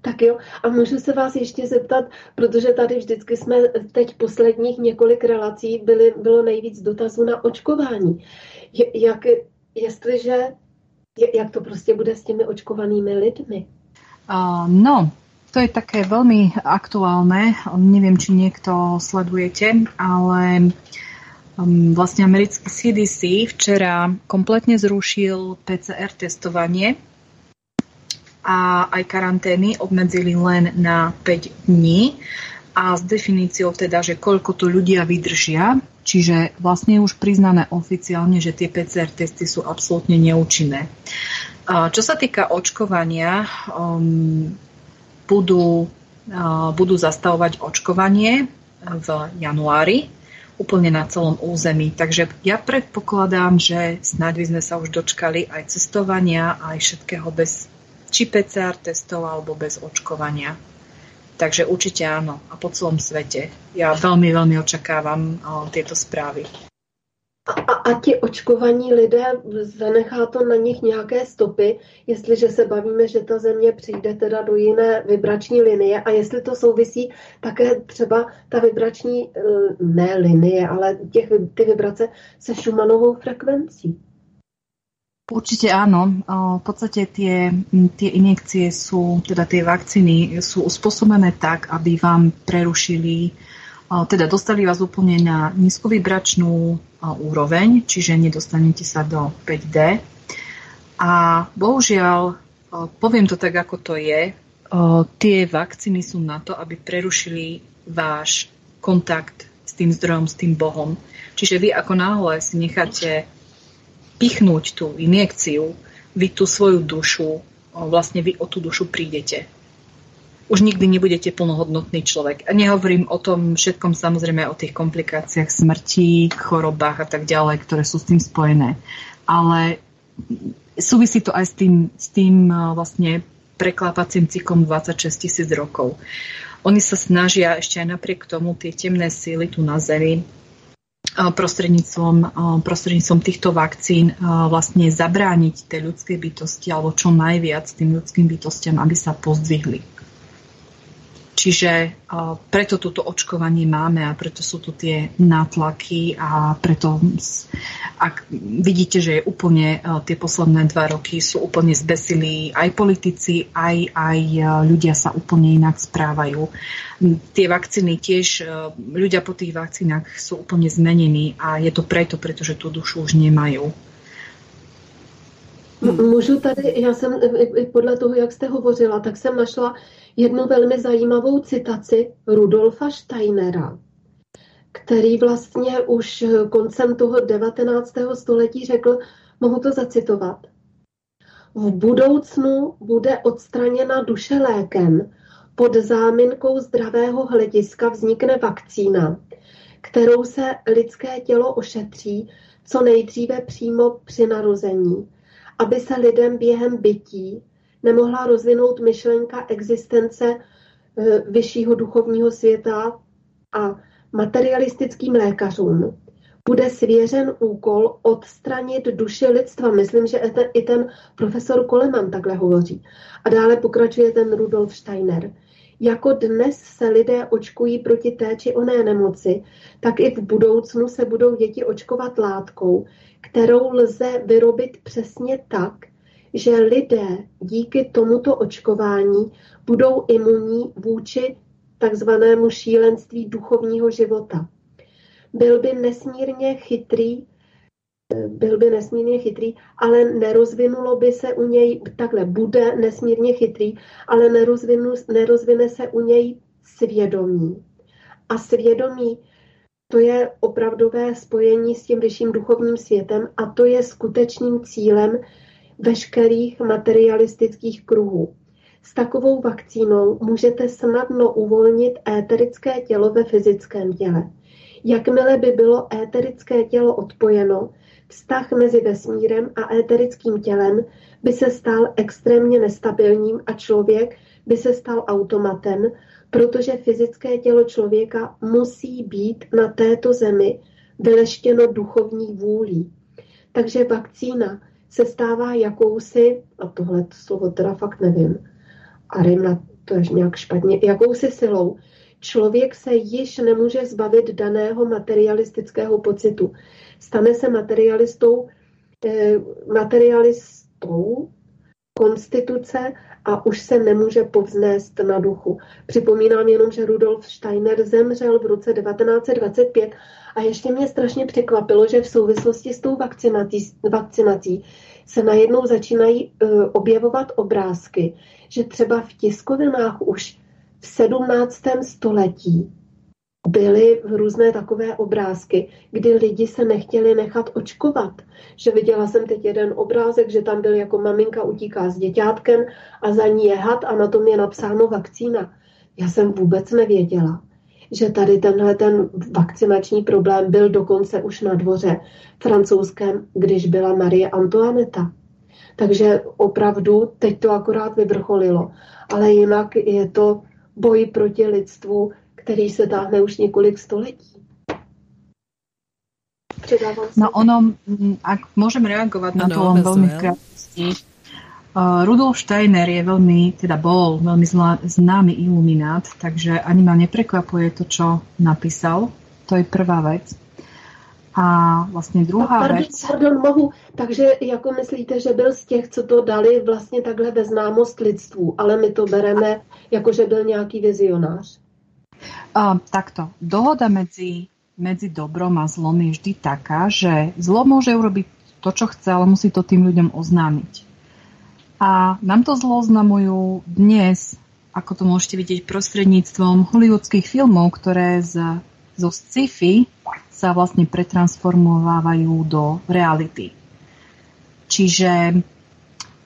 Tak jo, a můžu se vás ještě zeptat, protože tady vždycky jsme teď posledních několik relací byly, bylo nejvíc dotazů na očkování. Jak, jestliže jak to prostě bude s těmi očkovanými lidmi? Uh, no, to je také veľmi aktuálne. Neviem, či niekto sledujete, ale um, vlastne americký CDC včera kompletne zrušil PCR testovanie a aj karantény obmedzili len na 5 dní a s definíciou teda, že koľko to ľudia vydržia, čiže vlastne je už priznané oficiálne, že tie PCR testy sú absolútne neúčinné. Čo sa týka očkovania, um, budú, budú zastavovať očkovanie v januári úplne na celom území. Takže ja predpokladám, že snáď by sme sa už dočkali aj cestovania, aj všetkého bez či PCR testov alebo bez očkovania. Takže určite áno. A po celom svete. Ja veľmi, veľmi očakávam tieto správy. A, a, a ti očkovaní lidé, zanechá to na nich nějaké stopy, jestliže se bavíme, že ta země přijde teda do jiné vibrační linie a jestli to souvisí také třeba ta vibrační, eh, ne linie, ale těch, ty vibrace se Schumannovou frekvencí. Určite áno. V podstate tie, tie injekcie sú, teda tie vakcíny sú uspôsobené tak, aby vám prerušili, teda dostali vás úplne na nízkovibračnú úroveň, čiže nedostanete sa do 5D. A bohužiaľ, poviem to tak, ako to je, tie vakcíny sú na to, aby prerušili váš kontakt s tým zdrojom, s tým Bohom. Čiže vy ako náhle si necháte pichnúť tú injekciu, vy tú svoju dušu, vlastne vy o tú dušu prídete. Už nikdy nebudete plnohodnotný človek. A nehovorím o tom všetkom samozrejme o tých komplikáciách smrti, chorobách a tak ďalej, ktoré sú s tým spojené. Ale súvisí to aj s tým, s tým vlastne preklápacím cyklom 26 tisíc rokov. Oni sa snažia ešte aj napriek tomu tie temné síly tu na Zemi prostredníctvom, prostredníctvom týchto vakcín vlastne zabrániť tej ľudskej bytosti alebo čo najviac tým ľudským bytostiam, aby sa pozdvihli. Čiže preto toto očkovanie máme a preto sú tu tie nátlaky a preto ak vidíte, že je úplne tie posledné dva roky sú úplne zbesilí aj politici, aj, aj ľudia sa úplne inak správajú. Tie vakcíny tiež, ľudia po tých vakcínach sú úplne zmenení a je to preto, pretože tú dušu už nemajú. Můžu tady, já jsem podle toho, jak jste hovořila, tak jsem našla jednu velmi zajímavou citaci Rudolfa Steinera, který vlastně už koncem toho 19. století řekl, mohu to zacitovat, v budoucnu bude odstraněna duše lékem, pod záminkou zdravého hlediska vznikne vakcína, kterou se lidské tělo ošetří co nejdříve přímo při narození, aby se lidem během bytí nemohla rozvinout myšlenka existence eh, vyššího duchovního světa a materialistickým lékařům bude svěřen úkol odstranit duši lidstva. Myslím, že i ten profesor Koleman takhle hovoří. A dále pokračuje ten Rudolf Steiner. Jako dnes se lidé očkují proti té či oné nemoci, tak i v budoucnu se budou děti očkovat látkou, kterou lze vyrobit přesně tak, že lidé díky tomuto očkování budou imunní vůči takzvanému šílenství duchovního života. Byl by nesmírně chytrý byl by nesmírně chytrý, ale nerozvinulo by se u něj, takhle bude nesmírně chytrý, ale nerozvinu, nerozvine se u něj svědomí. A svědomí to je opravdové spojení s tím vyšším duchovním světem a to je skutečným cílem veškerých materialistických kruhů. S takovou vakcínou můžete snadno uvolnit éterické tělo ve fyzickém těle. Jakmile by bylo éterické tělo odpojeno, vztah mezi vesmírem a éterickým tělem by se stal extrémně nestabilním a člověk by se stal automatem, protože fyzické tělo člověka musí být na této zemi vyleštěno duchovní vůlí. Takže vakcína se stává jakousi, a tohle slovo teda fakt nevím, a na to je nějak špatně, jakousi silou. Člověk se již nemůže zbavit daného materialistického pocitu. Stane se materialistou, eh, materialistou konstituce a už se nemůže povznést na duchu. Připomínám jenom, že Rudolf Steiner zemřel v roce 1925 a ještě mě strašně překvapilo, že v souvislosti s tou vakcinací, vakcinací se najednou začínají uh, objevovat obrázky, že třeba v tiskovinách už v 17. století byly různé takové obrázky, kdy lidi se nechtěli nechat očkovat. Že viděla jsem teď jeden obrázek, že tam byl jako maminka utíká s děťátkem a za ní je had a na tom je napsáno vakcína. Já jsem vůbec nevěděla, že tady tenhle ten vakcinační problém byl dokonce už na dvoře francouzském, když byla Marie Antoineta. Takže opravdu teď to akorát vyvrcholilo. Ale jinak je to boj proti lidstvu, který se táhne už několik století. No ono, ak môžem reagovať na to len veľmi v krátkosti. Uh, Rudolf Steiner je veľmi, teda bol veľmi zlá, známy iluminát, takže ani ma neprekvapuje to, čo napísal. To je prvá vec. A vlastně druhá pardon, věc... Pardon, mohu, takže jako myslíte, že byl z těch, co to dali vlastně takhle ve známost lidstvu, ale my to bereme jako, že byl nějaký vizionář? Uh, takto. Dohoda medzi, medzi dobrom a zlom je vždy taká, že zlo môže urobiť to, čo chce, ale musí to tým ľuďom oznámiť. A nám to zlo oznamujú dnes, ako to môžete vidieť prostredníctvom hollywoodských filmov, ktoré z, zo sci-fi sa vlastne pretransformovávajú do reality. Čiže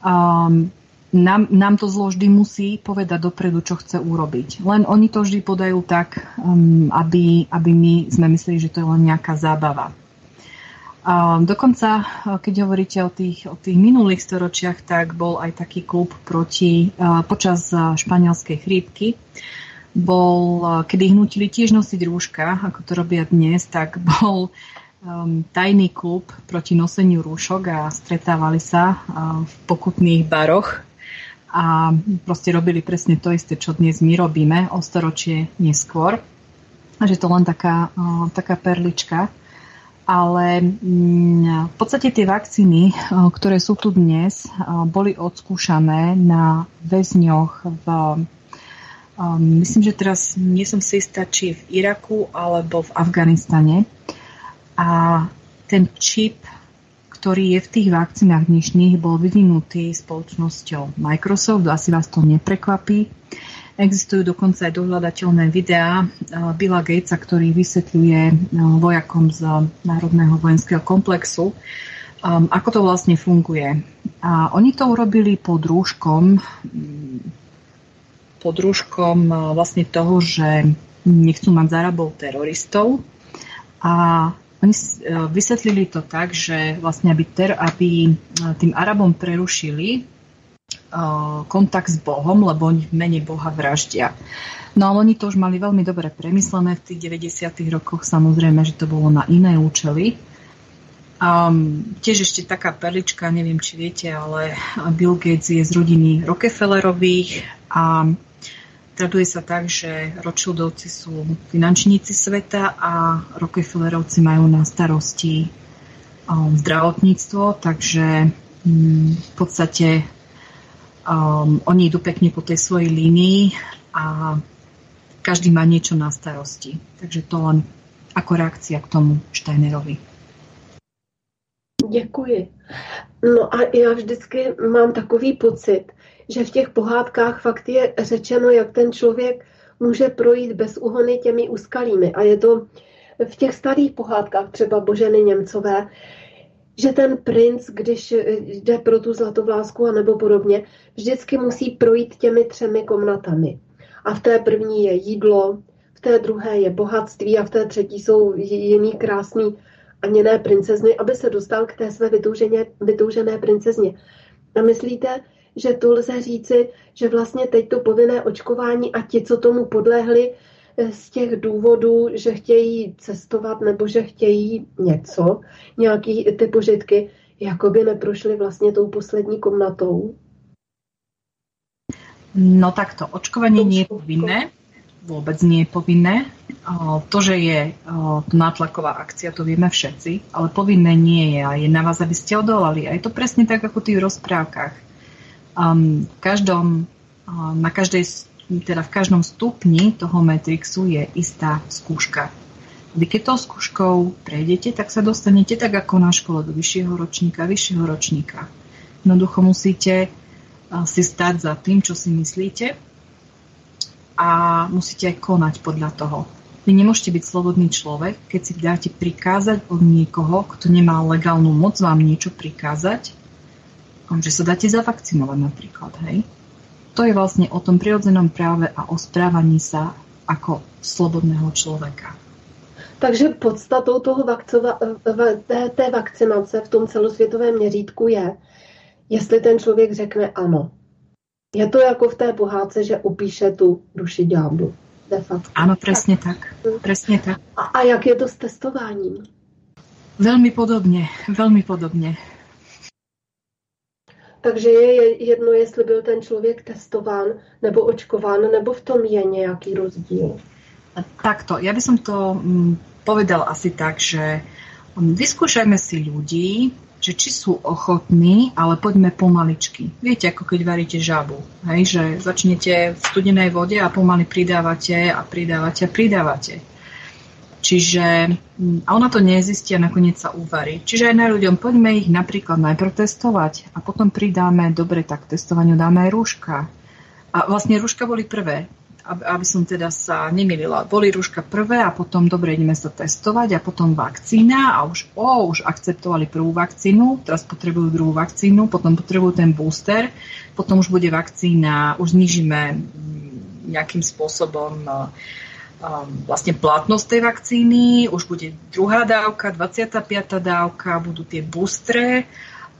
um, nám, nám to zlo vždy musí povedať dopredu, čo chce urobiť. Len oni to vždy podajú tak, um, aby, aby my sme mysleli, že to je len nejaká zábava. Um, dokonca, keď hovoríte o tých, o tých minulých storočiach, tak bol aj taký klub proti, uh, počas španielskej chrípky, bol, kedy ich nutili tiež nosiť rúška, ako to robia dnes, tak bol um, tajný klub proti noseniu rúšok a stretávali sa uh, v pokutných baroch a proste robili presne to isté, čo dnes my robíme o storočie neskôr. A že to len taká, taká perlička. Ale mm, v podstate tie vakcíny, ktoré sú tu dnes, boli odskúšané na väzňoch v myslím, že teraz nie som si istá, či v Iraku alebo v Afganistane. A ten čip, ktorý je v tých vakcínach dnešných, bol vyvinutý spoločnosťou Microsoft. Asi vás to neprekvapí. Existujú dokonca aj dohľadateľné videá uh, Billa Gatesa, ktorý vysvetľuje uh, vojakom z Národného vojenského komplexu, um, ako to vlastne funguje. A oni to urobili pod rúškom pod rúškom vlastne toho, že nechcú mať zárabov teroristov a oni e, vysvetlili to tak, že vlastne aby, ter, aby e, tým Arabom prerušili kontakt s Bohom, lebo oni v mene Boha vraždia. No ale oni to už mali veľmi dobre premyslené v tých 90. rokoch, samozrejme, že to bolo na iné účely. Um, tiež ešte taká perlička, neviem, či viete, ale Bill Gates je z rodiny Rockefellerových a Traduje sa tak, že Rothschildovci sú finančníci sveta a Rockefellerovci majú na starosti um, zdravotníctvo, takže um, v podstate um, oni idú pekne po tej svojej línii a každý má niečo na starosti. Takže to len ako reakcia k tomu Steinerovi. Děkuji. No a já vždycky mám takový pocit, že v těch pohádkách fakt je řečeno, jak ten člověk může projít bez uhony těmi úskalími. A je to v těch starých pohádkách, třeba Boženy Němcové, že ten princ, když jde pro tu zlatovlásku a nebo podobně, vždycky musí projít těmi třemi komnatami. A v té první je jídlo, v té druhé je bohatství a v té třetí jsou jiný krásný aněné princezny, aby se dostal k té své vytoužené, vytoužené princezně. A myslíte, že to lze říci, že vlastně teď to povinné očkování a ti, co tomu podlehli eh, z těch důvodů, že chtějí cestovat nebo že chtějí něco, nějaký ty požitky, jako by neprošli vlastně tou poslední komnatou? No takto, očkovanie nie je povinné, vôbec nie je povinné. To, že je to nátlaková akcia, to vieme všetci, ale povinné nie je a je na vás, aby ste odolali. A je to presne tak, ako v tých rozprávkach. V každom, na každej, teda v každom stupni toho Matrixu je istá skúška. Vy keď tou skúškou prejdete, tak sa dostanete tak ako na škole do vyššieho ročníka, vyššieho ročníka. Jednoducho musíte si stať za tým, čo si myslíte a musíte aj konať podľa toho. Vy nemôžete byť slobodný človek, keď si dáte prikázať od niekoho, kto nemá legálnu moc vám niečo prikázať, že sa dáte zavakcinovať napríklad, hej? To je vlastne o tom prirodzenom práve a o správaní sa ako slobodného človeka. Takže podstatou toho vakcova, té, té vakcinace v tom celosvětovém měřítku je, jestli ten člověk řekne ano. Je to jako v té pohádce, že upíše tu duši ďáblu. De facto. Áno, presne tak. Presne tak. A, a jak je to s testováním? Veľmi podobne, veľmi podobne. Takže je jedno, jestli byl ten člověk testován nebo očkován, nebo v tom je nějaký rozdíl. Takto, ja by som to mm, povedal asi tak, že mm, vyskúšajme si ľudí, že či sú ochotní, ale poďme pomaličky. Viete, ako keď varíte žabu. Hej, že začnete v studenej vode a pomaly pridávate a pridávate a pridávate. Čiže a ona to nezistí a nakoniec sa uvarí. Čiže aj na ľuďom poďme ich napríklad najprv testovať a potom pridáme, dobre, tak testovaniu dáme aj rúška. A vlastne rúška boli prvé aby som teda sa nemýlila. Boli rúška prvé a potom dobre ideme sa testovať a potom vakcína a už, o, už akceptovali prvú vakcínu, teraz potrebujú druhú vakcínu, potom potrebujú ten booster, potom už bude vakcína, už znižíme mm, nejakým spôsobom um, vlastne platnosť tej vakcíny, už bude druhá dávka, 25. dávka, budú tie boostre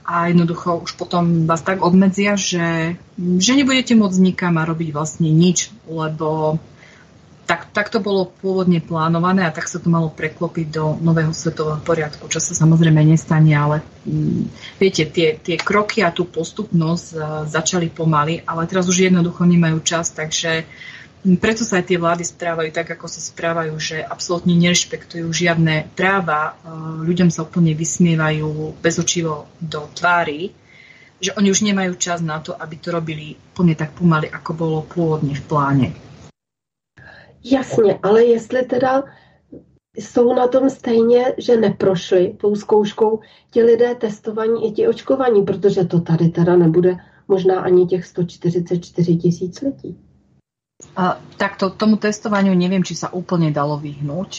a jednoducho už potom vás tak obmedzia, že, že nebudete môcť nikam a robiť vlastne nič, lebo tak, tak to bolo pôvodne plánované a tak sa to malo preklopiť do nového svetového poriadku, čo sa samozrejme nestane, ale m, mm, viete, tie, tie kroky a tú postupnosť uh, začali pomaly, ale teraz už jednoducho nemajú čas, takže preto sa aj tie vlády správajú tak, ako sa správajú, že absolútne nerešpektujú žiadne práva, e, ľuďom sa úplne vysmievajú bezočivo do tvári, že oni už nemajú čas na to, aby to robili plne tak pomaly, ako bolo pôvodne v pláne. Jasně, ale jestli teda jsou na tom stejně, že neprošli tou zkouškou ti lidé testovaní i ti očkovaní, protože to tady teda nebude možná ani těch 144 tisíc lidí. Takto tomu testovaniu neviem, či sa úplne dalo vyhnúť,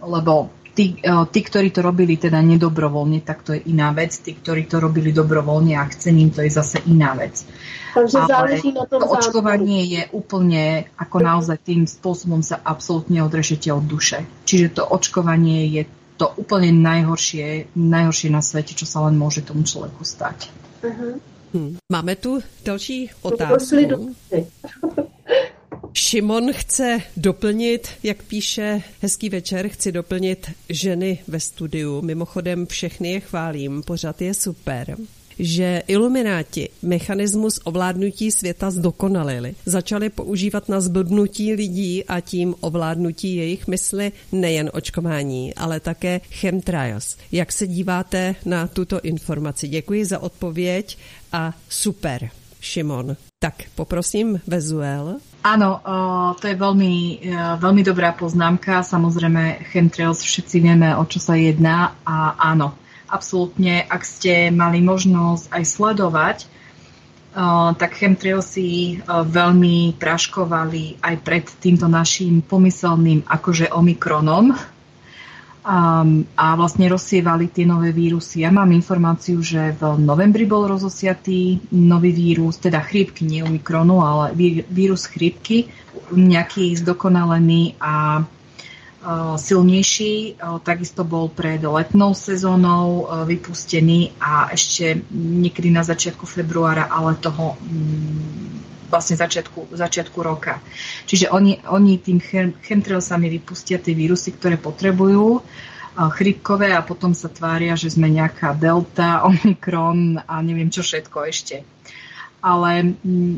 lebo tí, e, tí, ktorí to robili teda nedobrovoľne, tak to je iná vec. Tí, ktorí to robili dobrovoľne a chcením, to je zase iná vec. Takže záleží na tom to očkovanie je úplne, ako naozaj tým spôsobom sa absolútne odrešete od duše. Čiže to očkovanie je to úplne najhoršie, najhoršie na svete, čo sa len môže tomu človeku stať. Uh-huh. Hmm. Máme tu další otázku. Šimon chce doplnit, jak píše Hezký večer, chci doplnit ženy ve studiu. Mimochodem všechny je chválím, pořad je super že ilumináti mechanismus ovládnutí světa zdokonalili. Začali používat na zblbnutí lidí a tím ovládnutí jejich mysli nejen očkování, ale také chemtrails. Jak se díváte na tuto informaci? Děkuji za odpověď a super, Šimon. Tak poprosím Vezuel. Áno, to je veľmi, e, veľmi dobrá poznámka. Samozrejme, chemtrails všetci vieme, o čo sa jedná a áno, absolútne, ak ste mali možnosť aj sledovať, tak chemtrailsy veľmi praškovali aj pred týmto našim pomyselným akože omikronom a, a vlastne rozsievali tie nové vírusy. Ja mám informáciu, že v novembri bol rozosiatý nový vírus, teda chrípky, nie omikronu, ale vírus chrípky, nejaký zdokonalený a silnejší. Takisto bol pred letnou sezónou vypustený a ešte niekedy na začiatku februára, ale toho mm, vlastne začiatku, začiatku roka. Čiže oni, oni tým chemtrailsami vypustia tie vírusy, ktoré potrebujú, chrypkové a potom sa tvária, že sme nejaká delta, omikron a neviem čo všetko ešte. Ale mm,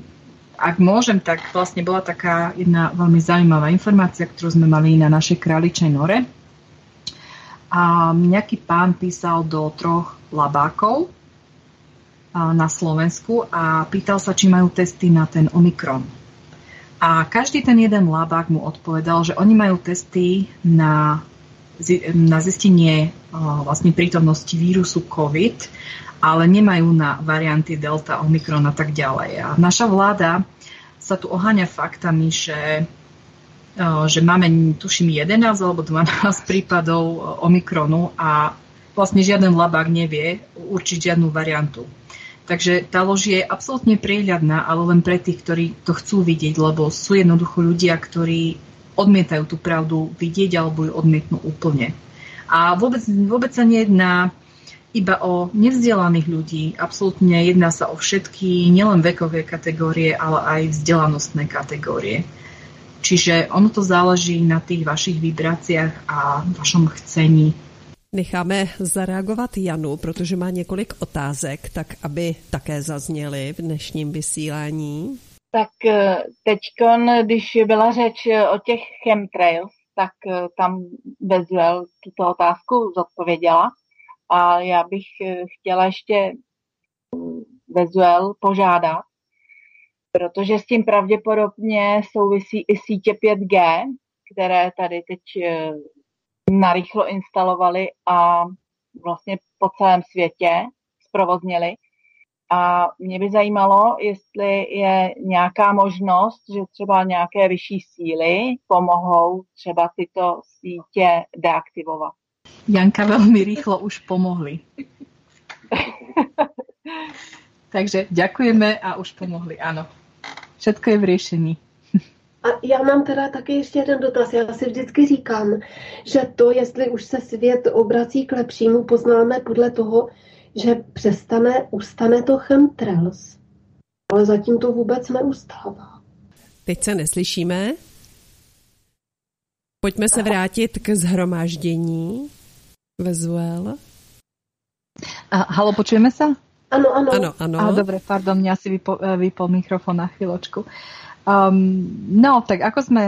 ak môžem, tak vlastne bola taká jedna veľmi zaujímavá informácia, ktorú sme mali na našej králičej nore. A nejaký pán písal do troch labákov na Slovensku a pýtal sa, či majú testy na ten Omikron. A každý ten jeden labák mu odpovedal, že oni majú testy na, na zistenie vlastne prítomnosti vírusu COVID ale nemajú na varianty Delta, Omikron a tak ďalej. A naša vláda sa tu oháňa faktami, že, že máme, tuším, 11 alebo 12 prípadov Omikronu a vlastne žiaden labák nevie určiť žiadnu variantu. Takže tá lož je absolútne priehľadná, ale len pre tých, ktorí to chcú vidieť, lebo sú jednoducho ľudia, ktorí odmietajú tú pravdu vidieť alebo ju odmietnú úplne. A vôbec, vôbec sa nejedná iba o nevzdelaných ľudí. Absolútne jedná sa o všetky, nielen vekové kategórie, ale aj vzdelanostné kategórie. Čiže ono to záleží na tých vašich vibráciách a vašom chcení. Necháme zareagovat Janu, protože má několik otázek, tak aby také zazněly v dnešním vysílání. Tak eh, teď, když byla řeč eh, o těch chemtrails, tak eh, tam Bezuel tuto otázku zodpověděla. A já bych chtěla ještě Vezuel požádat, protože s tím pravděpodobně souvisí i sítě 5G, které tady teď narychlo instalovali a vlastně po celém světě zprovoznili. A mě by zajímalo, jestli je nějaká možnost, že třeba nějaké vyšší síly pomohou třeba tyto sítě deaktivovat. Janka veľmi rýchlo už pomohli. Takže ďakujeme a už pomohli, áno. Všetko je v riešení. A já mám teda taky ještě jeden dotaz. Já si vždycky říkám, že to, jestli už se svět obrací k lepšímu, poznáme podle toho, že přestane, ustane to chemtrails. Ale zatím to vůbec neustává. Teď se neslyšíme. Pojďme se vrátit k zhromáždění. Vezuel. A, halo, počujeme sa? Áno, áno. Áno, áno. A, dobre, pardon, mňa si vypo, e, vypol mikrofón na chvíľočku. Um, no, tak ako sme,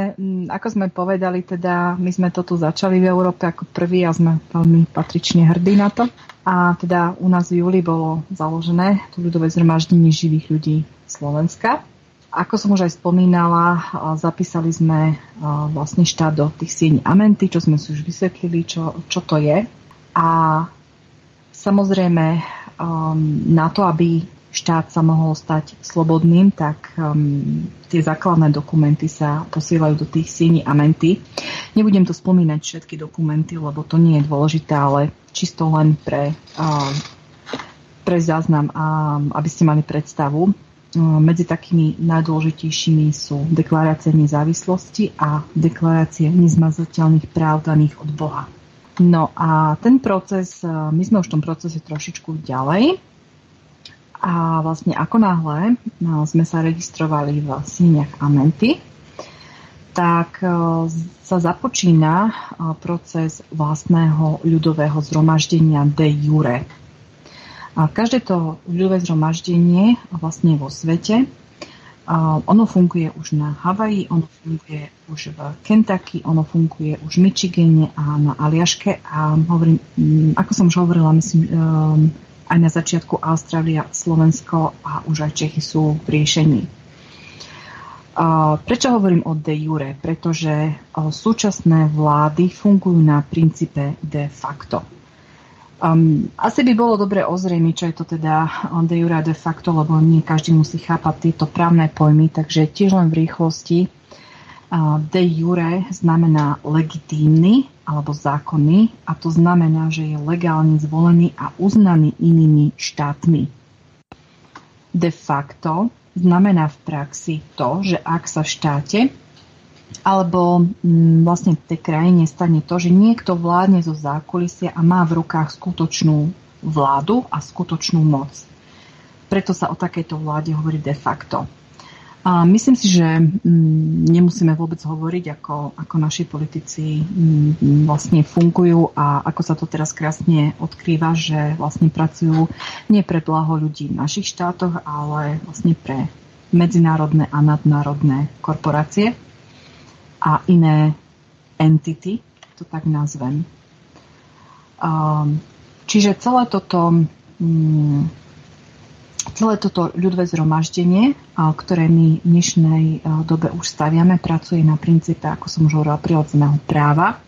ako sme povedali, teda my sme to tu začali v Európe ako prvý a sme veľmi patrične hrdí na to. A teda u nás v júli bolo založené to ľudové zhromaždenie živých ľudí Slovenska. Ako som už aj spomínala, zapísali sme vlastne štát do tých siení Amenty, čo sme si už vysvetlili, čo, čo to je. A samozrejme um, na to, aby štát sa mohol stať slobodným, tak um, tie základné dokumenty sa posielajú do tých siení Amenty. Nebudem tu spomínať všetky dokumenty, lebo to nie je dôležité, ale čisto len pre, um, pre záznam, um, aby ste mali predstavu. Medzi takými najdôležitejšími sú deklarácie nezávislosti a deklarácie nezmazateľných práv daných od Boha. No a ten proces, my sme už v tom procese trošičku ďalej. A vlastne ako náhle no, sme sa registrovali v síniach Amenty, tak sa započína proces vlastného ľudového zhromaždenia de jure. A každé to ľudové zhromaždenie vlastne vo svete, ono funguje už na Havaji, ono funguje už v Kentucky, ono funguje už v Michigane a na Aliaške a hovorím, mm, ako som už hovorila, myslím, aj na začiatku Austrália, Slovensko a už aj Čechy sú v riešení. Prečo hovorím o de jure? Pretože súčasné vlády fungujú na princípe de facto. Um, asi by bolo dobre ozrejmiť, čo je to teda de jure de facto, lebo nie každý musí chápať tieto právne pojmy, takže tiež len v rýchlosti. De jure znamená legitímny alebo zákonný a to znamená, že je legálne zvolený a uznaný inými štátmi. De facto znamená v praxi to, že ak sa v štáte alebo mm, vlastne v tej krajine stane to, že niekto vládne zo zákulisia a má v rukách skutočnú vládu a skutočnú moc. Preto sa o takejto vláde hovorí de facto. A myslím si, že mm, nemusíme vôbec hovoriť, ako, ako naši politici mm, vlastne fungujú a ako sa to teraz krásne odkrýva, že vlastne pracujú nie pre blaho ľudí v našich štátoch, ale vlastne pre medzinárodné a nadnárodné korporácie a iné entity, to tak nazvem. Čiže celé toto, mm, celé toto ľudové zhromaždenie, ktoré my v dnešnej dobe už staviame, pracuje na princípe, ako som už hovorila, prirodzeného práva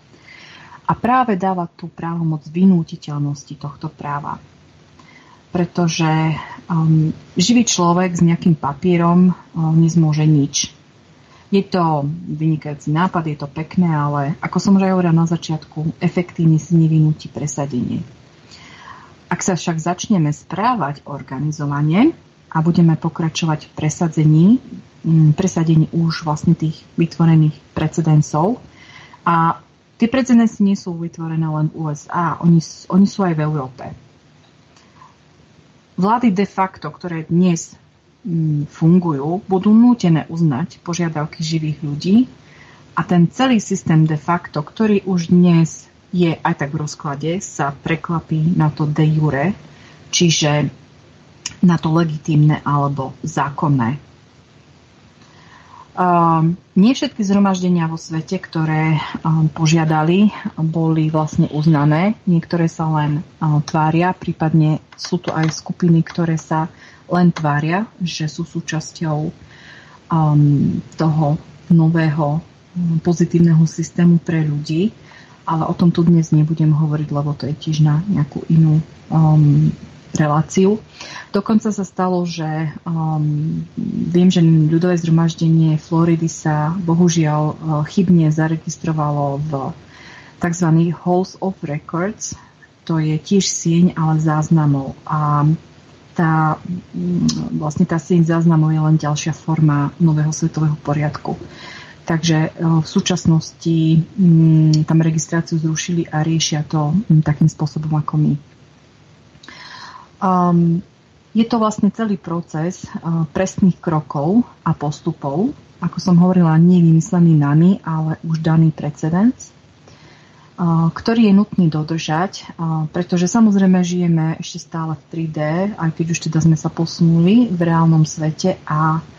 a práve dáva tú právomoc vynútiteľnosti tohto práva. Pretože um, živý človek s nejakým papierom um, nezmôže nič je to vynikajúci nápad, je to pekné, ale ako som už aj hovorila na začiatku, efektívne si nevynúti presadenie. Ak sa však začneme správať organizovane a budeme pokračovať v presadzení, mm, presadení už vlastne tých vytvorených precedensov a tie precedensy nie sú vytvorené len v USA, oni, oni sú aj v Európe. Vlády de facto, ktoré dnes fungujú, budú nútené uznať požiadavky živých ľudí a ten celý systém de facto, ktorý už dnes je aj tak v rozklade, sa preklapí na to de jure, čiže na to legitímne alebo zákonné. Uh, nie všetky zhromaždenia vo svete, ktoré uh, požiadali, boli vlastne uznané. Niektoré sa len uh, tvária, prípadne sú to aj skupiny, ktoré sa len tvária, že sú súčasťou um, toho nového um, pozitívneho systému pre ľudí, ale o tom tu dnes nebudem hovoriť, lebo to je tiež na nejakú inú um, reláciu. Dokonca sa stalo, že um, viem, že ľudové zhromaždenie Floridy sa bohužiaľ uh, chybne zaregistrovalo v tzv. Halls of Records. To je tiež sieň, ale záznamov. A tá, mm, vlastne tá sieť záznamov je len ďalšia forma nového svetového poriadku. Takže e, v súčasnosti mm, tam registráciu zrušili a riešia to mm, takým spôsobom ako my. Um, je to vlastne celý proces uh, presných krokov a postupov, ako som hovorila, nie vymyslený nami, ale už daný precedens ktorý je nutný dodržať, pretože samozrejme žijeme ešte stále v 3D, aj keď už teda sme sa posunuli v reálnom svete a mm,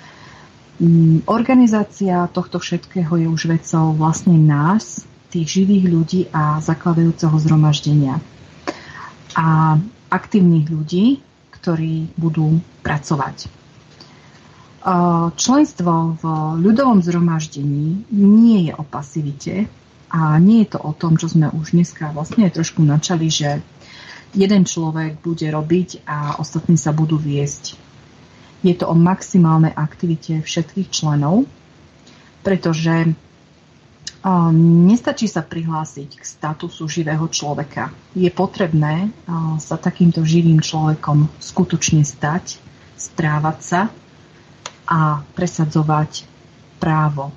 organizácia tohto všetkého je už vecou vlastne nás, tých živých ľudí a zakladajúceho zhromaždenia. A aktívnych ľudí, ktorí budú pracovať. Členstvo v ľudovom zhromaždení nie je o pasivite, a nie je to o tom, čo sme už dneska vlastne trošku načali, že jeden človek bude robiť a ostatní sa budú viesť. Je to o maximálnej aktivite všetkých členov, pretože nestačí sa prihlásiť k statusu živého človeka. Je potrebné sa takýmto živým človekom skutočne stať, správať sa a presadzovať právo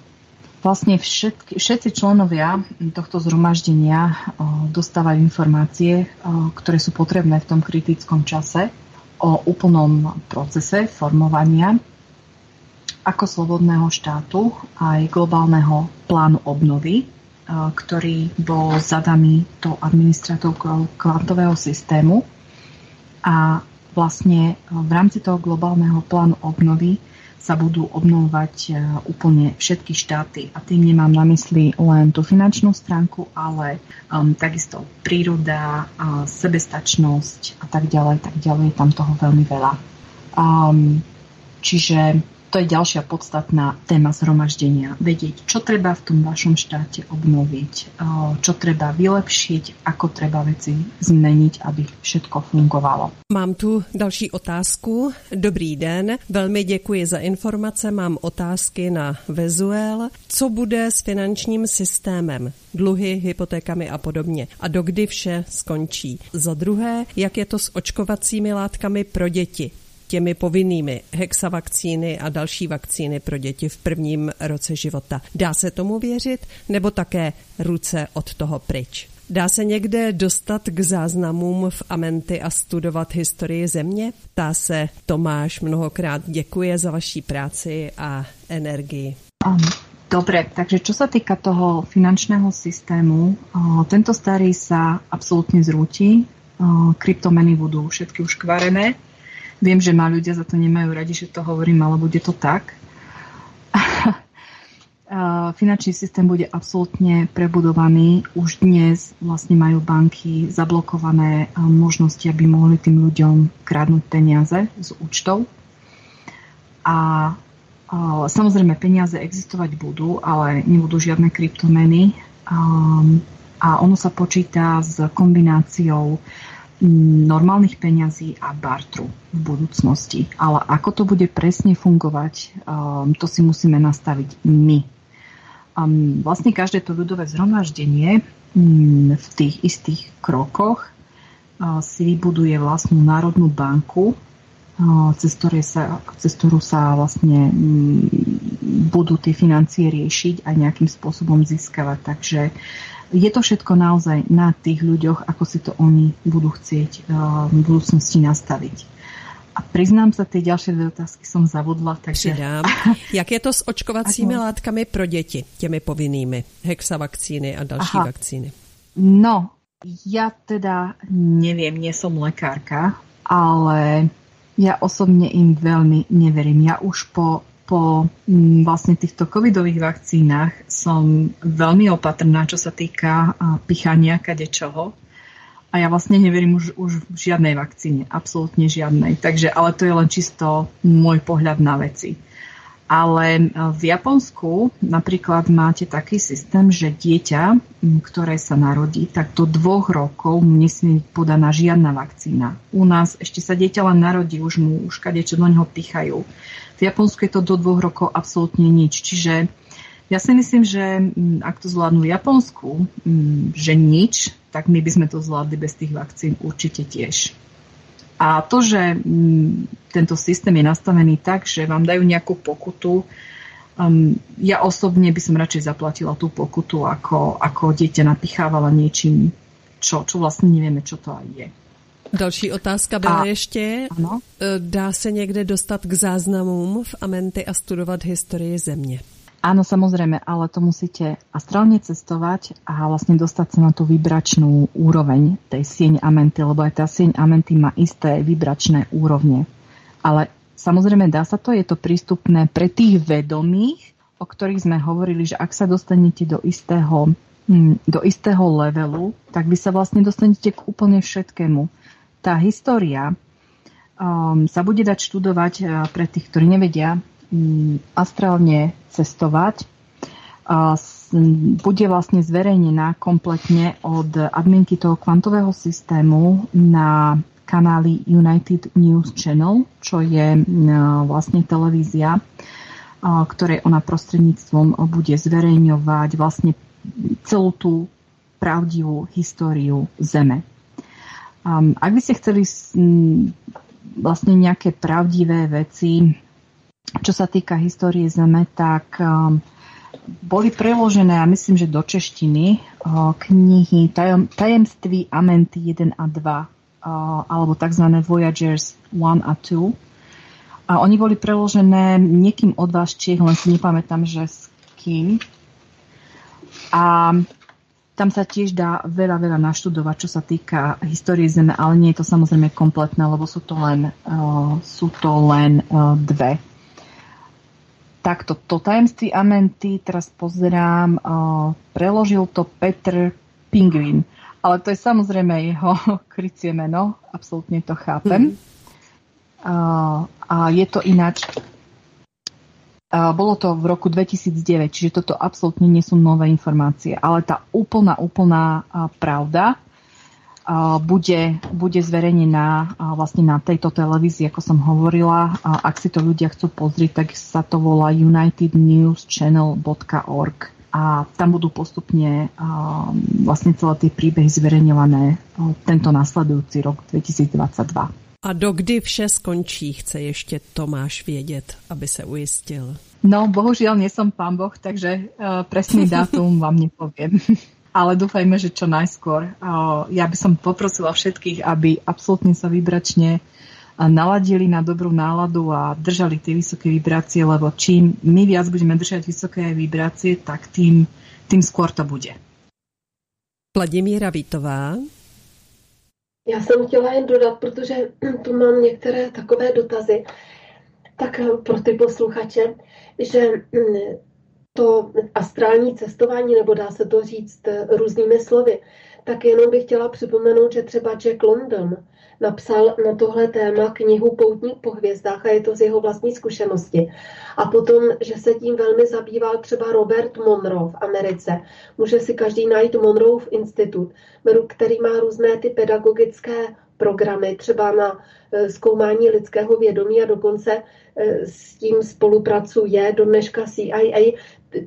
Vlastne všetky, všetci členovia tohto zhromaždenia dostávajú informácie, ktoré sú potrebné v tom kritickom čase o úplnom procese formovania ako slobodného štátu aj globálneho plánu obnovy, ktorý bol zadaný do administratov kvantového systému. A vlastne v rámci toho globálneho plánu obnovy sa budú obnovovať e, úplne všetky štáty. A tým nemám na mysli len tú finančnú stránku, ale um, takisto príroda, uh, sebestačnosť a tak ďalej, tak ďalej. Tam toho veľmi veľa. Um, čiže to je ďalšia podstatná téma zhromaždenia. Vedieť, čo treba v tom vašom štáte obnoviť, čo treba vylepšiť, ako treba veci zmeniť, aby všetko fungovalo. Mám tu další otázku. Dobrý den, velmi děkuji za informace. Mám otázky na Vezuel. Co bude s finančním systémem? Dluhy, hypotékami a podobně. A dokdy vše skončí? Za druhé, jak je to s očkovacími látkami pro děti? Těmi povinnými hexavakcíny a další vakcíny pro děti v prvním roce života. Dá se tomu věřit, nebo také ruce od toho pryč? Dá se někde dostat k záznamům v Amenty a studovat historii země? Tá se Tomáš mnohokrát děkuje za vaší práci a energii. Dobre, takže čo sa týka toho finančného systému, tento starý sa absolútne zrúti, kryptomeny budú všetky už kvarené, Viem, že ma ľudia za to nemajú radi, že to hovorím, ale bude to tak. Finančný systém bude absolútne prebudovaný. Už dnes vlastne majú banky zablokované možnosti, aby mohli tým ľuďom krádnuť peniaze z účtov. A samozrejme peniaze existovať budú, ale nebudú žiadne kryptomeny. A ono sa počíta s kombináciou normálnych peňazí a bartru v budúcnosti. Ale ako to bude presne fungovať, um, to si musíme nastaviť my. Um, vlastne každé to ľudové zhromaždenie um, v tých istých krokoch uh, si vybuduje vlastnú národnú banku, uh, cez, sa, cez ktorú sa vlastne um, budú tie financie riešiť a nejakým spôsobom získavať. Takže je to všetko naozaj na tých ľuďoch, ako si to oni budú chcieť uh, v budúcnosti nastaviť. A priznám sa, tie ďalšie dve otázky som zavodla. Takže... Přidám. Jak je to s očkovacími Ako... látkami pro děti, těmi povinnými? Hexavakcíny a další Aha. vakcíny. No, ja teda neviem, nie som lekárka, ale ja osobne im veľmi neverím. Ja už po po mm, vlastne týchto covidových vakcínach som veľmi opatrná, čo sa týka pichania kadečoho. A ja vlastne neverím už, už v žiadnej vakcíne, absolútne žiadnej. Takže, ale to je len čisto môj pohľad na veci. Ale v Japonsku napríklad máte taký systém, že dieťa, ktoré sa narodí, tak do dvoch rokov mu nesmie byť podaná žiadna vakcína. U nás ešte sa dieťa len narodí, už mu už kadečo do neho pichajú. V Japonsku je to do dvoch rokov absolútne nič. Čiže ja si myslím, že ak to zvládnu v Japonsku, že nič, tak my by sme to zvládli bez tých vakcín určite tiež. A to, že mm, tento systém je nastavený tak, že vám dajú nejakú pokutu, um, ja osobne by som radšej zaplatila tú pokutu, ako, ako dieťa napichávala niečím, čo, čo vlastne nevieme, čo to aj je. Další otázka byla a, ještě. Ano? Dá se někde dostat k záznamům v Amenty a studovat historii země? Áno, samozrejme, ale to musíte astrálne cestovať a vlastne dostať sa na tú vybračnú úroveň tej sieň Amenty, lebo aj tá sieň Amenty má isté vybračné úrovne. Ale samozrejme dá sa to, je to prístupné pre tých vedomých, o ktorých sme hovorili, že ak sa dostanete do istého, hm, do istého levelu, tak vy sa vlastne dostanete k úplne všetkému tá história um, sa bude dať študovať uh, pre tých, ktorí nevedia astrálne cestovať. Bude vlastne zverejnená kompletne od adminky toho kvantového systému na kanály United News Channel, čo je vlastne televízia, ktorej ona prostredníctvom bude zverejňovať vlastne celú tú pravdivú históriu Zeme. Ak by ste chceli vlastne nejaké pravdivé veci, čo sa týka histórie Zeme, tak um, boli preložené, a myslím, že do češtiny, uh, knihy tajem, Tajemství Amenty 1 a 2, uh, alebo tzv. Voyagers 1 a 2. A oni boli preložené niekým od vás Čiech, len si nepamätám, že s kým. A tam sa tiež dá veľa, veľa naštudovať, čo sa týka histórie Zeme, ale nie je to samozrejme kompletné, lebo sú to len, uh, sú to len dve. Takto, to tajemství Amenty, teraz pozerám, uh, preložil to Petr Pingvin, ale to je samozrejme jeho krycie meno, absolútne to chápem. Mm. Uh, a je to ináč Bolo to v roku 2009, čiže toto absolútne nie sú nové informácie, ale tá úplná, úplná pravda bude, bude zverejnená vlastne na tejto televízii, ako som hovorila. Ak si to ľudia chcú pozrieť, tak sa to volá unitednewschannel.org a tam budú postupne vlastne celé tie príbehy zverejňované tento nasledujúci rok 2022. A dokdy vše skončí, chce ještě Tomáš vědět, aby se ujistil? No, bohužiaľ nie som pán Boh, takže uh, presný dátum vám nepoviem. Ale dúfajme, že čo najskôr. Ja by som poprosila všetkých, aby absolútne sa vybračne naladili na dobrú náladu a držali tie vysoké vibrácie, lebo čím my viac budeme držať vysoké vibrácie, tak tým, tým skôr to bude. Vladimíra Vitová. Já jsem chtěla jen dodat, protože tu mám některé takové dotazy, tak pro ty posluchače, že mm, to astrální cestování, nebo dá se to říct eh, různými slovy, tak jenom bych chtěla připomenout, že třeba Jack London napsal na tohle téma knihu Poutník po hvězdách a je to z jeho vlastní zkušenosti. A potom, že se tím velmi zabýval třeba Robert Monroe v Americe. Může si každý najít v institut, který má různé ty pedagogické programy, třeba na e, zkoumání lidského vědomí a dokonce e, s tím spolupracuje do dneška CIA.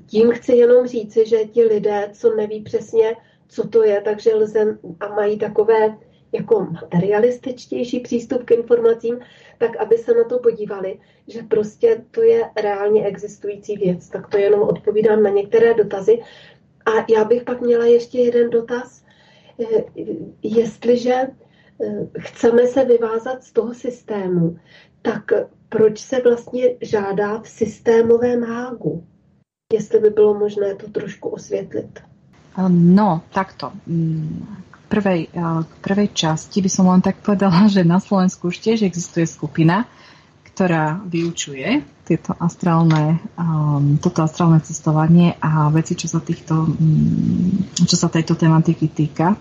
Tím chci jenom říci, že ti lidé, co neví přesně, co to je, takže lze a mají takové jako materialističtější přístup k informacím, tak aby se na to podívali, že prostě to je reálně existující věc. Tak to jenom odpovídám na některé dotazy. A já bych pak měla ještě jeden dotaz. Eh, jestliže chceme se vyvázat z toho systému, tak proč se vlastně žádá v systémovém hágu? Jestli by bylo možné to trošku osvětlit. No, takto. Mm, prvej, k prvej časti by som len tak povedala, že na Slovensku už tiež existuje skupina, ktorá vyučuje tieto astrálne, um, toto astrálne cestovanie a veci, čo sa, týchto, um, čo sa tejto tematiky týka.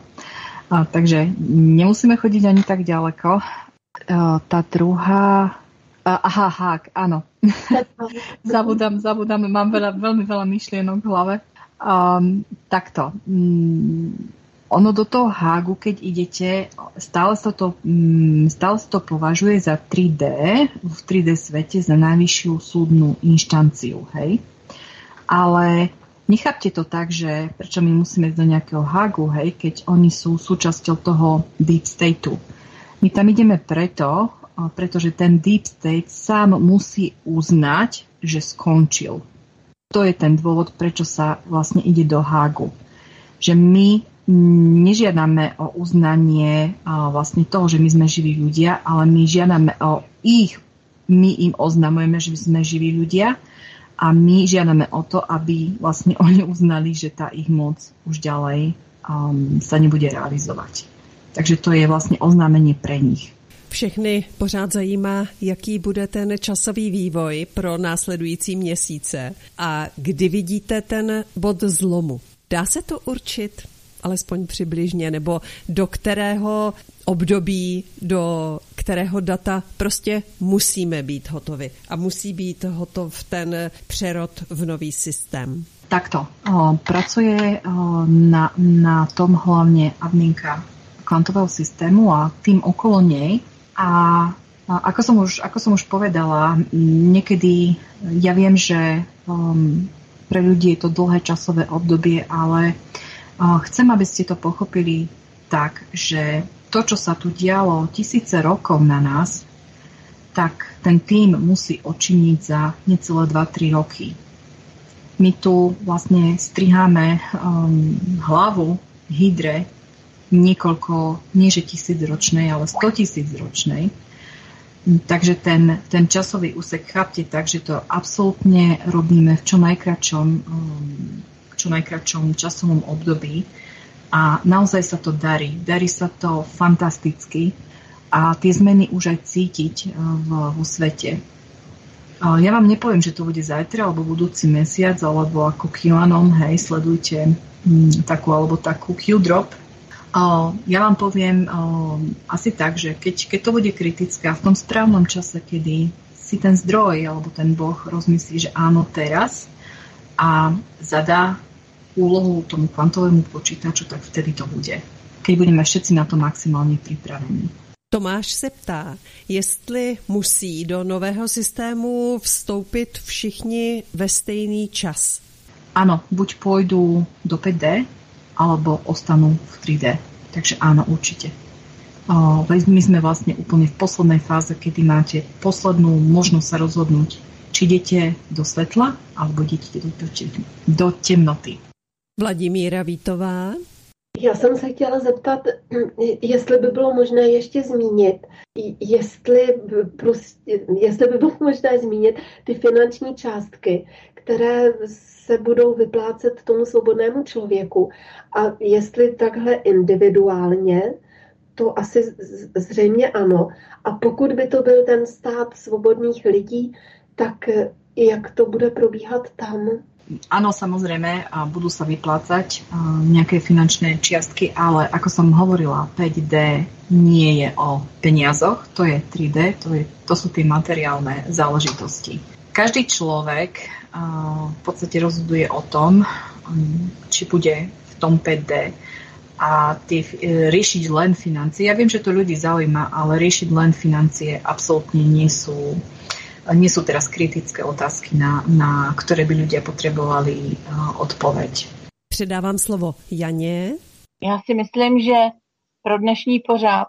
A, takže nemusíme chodiť ani tak ďaleko. A, tá druhá... A, aha, hák, áno. zabudám, zabudám, mám veľa, veľmi veľa myšlienok v hlave. Um, takto. Um, ono do toho hágu, keď idete, stále sa to, mm, stále sa to považuje za 3D, v 3D svete za najvyššiu súdnu inštanciu, hej. Ale nechápte to tak, že prečo my musíme ísť do nejakého hágu, hej, keď oni sú súčasťou toho deep stateu. My tam ideme preto, pretože ten deep state sám musí uznať, že skončil. To je ten dôvod, prečo sa vlastne ide do hágu. Že my nežiadame o uznanie vlastne toho, že my sme živí ľudia, ale my žiadame o ich, my im oznamujeme, že sme živí ľudia a my žiadame o to, aby vlastne oni uznali, že tá ich moc už ďalej um, sa nebude realizovať. Takže to je vlastně oznámení pre nich. Všechny pořád zajímá, jaký bude ten časový vývoj pro následující měsíce a kdy vidíte ten bod zlomu. Dá se to určit? Alespoň přibližně, nebo do kterého období, do kterého data prostě musíme být hotovi a musí být hotov ten přerod v nový systém. Takto. O, pracuje na, na tom hlavne adminka kvantového systému a tým okolo nej. A, a ako, som už, ako som už povedala, niekedy ja viem, že um, pre ľudí je to dlhé časové obdobie, ale Chcem, aby ste to pochopili tak, že to, čo sa tu dialo tisíce rokov na nás, tak ten tým musí očiniť za necelé 2-3 roky. My tu vlastne striháme um, hlavu hydre niekoľko, nie že tisíc ročnej, ale 100 tisíc ročnej. Takže ten, ten časový úsek chápte tak, že to absolútne robíme v čo najkračom um, čo najkračom časovom období a naozaj sa to darí. Darí sa to fantasticky a tie zmeny už aj cítiť e, vo svete. Ja vám nepoviem, že to bude zajtra alebo budúci mesiac, alebo ako QAnon, hej, sledujte hm, takú alebo takú Q-drop. Ja vám poviem asi tak, že keď, keď to bude kritické a v tom správnom čase, kedy si ten zdroj alebo ten Boh rozmyslí, že áno teraz a zadá úlohu tomu kvantovému počítaču, tak vtedy to bude. Keď budeme všetci na to maximálně připraveni. Tomáš se ptá, jestli musí do nového systému vstoupit všichni ve stejný čas. Ano, buď pôjdu do 5D, alebo ostanú v 3D. Takže áno, určite. My sme vlastne úplne v poslednej fáze, kedy máte poslednú možnosť sa rozhodnúť, či idete do svetla, alebo idete do, do temnoty. Vladimíra Vítová. Já jsem se chtěla zeptat, jestli by bylo možné ještě zmínit, jestli, prostě, jestli by bylo možné zmínit ty finanční částky, které se budou vyplácet tomu svobodnému člověku a jestli takhle individuálně, to asi zřejmě ano. A pokud by to byl ten stát svobodných lidí, tak jak to bude probíhat tam? Áno, samozrejme, budú sa vyplácať nejaké finančné čiastky, ale ako som hovorila, 5D nie je o peniazoch, to je 3D, to, je, to sú tie materiálne záležitosti. Každý človek v podstate rozhoduje o tom, či bude v tom 5D a tie, e, riešiť len financie. Ja viem, že to ľudí zaujíma, ale riešiť len financie absolútne nie sú nie sú teraz kritické otázky, na, na ktoré by ľudia potrebovali odpoveď. Předávám slovo Janě. Já si myslím, že pro dnešní pořád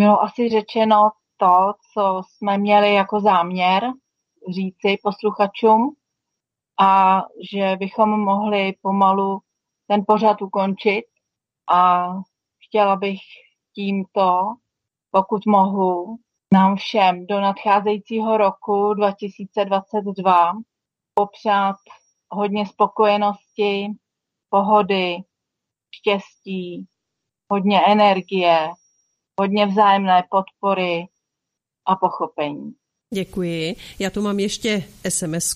bylo asi řečeno to, co jsme měli jako záměr říci posluchačům a že bychom mohli pomalu ten pořad ukončit a chtěla bych tímto, pokud mohu, nám všem do nadcházejícího roku 2022 popřát hodně spokojenosti, pohody, štěstí, hodně energie, hodně vzájemné podpory a pochopení. Děkuji. Já tu mám ještě sms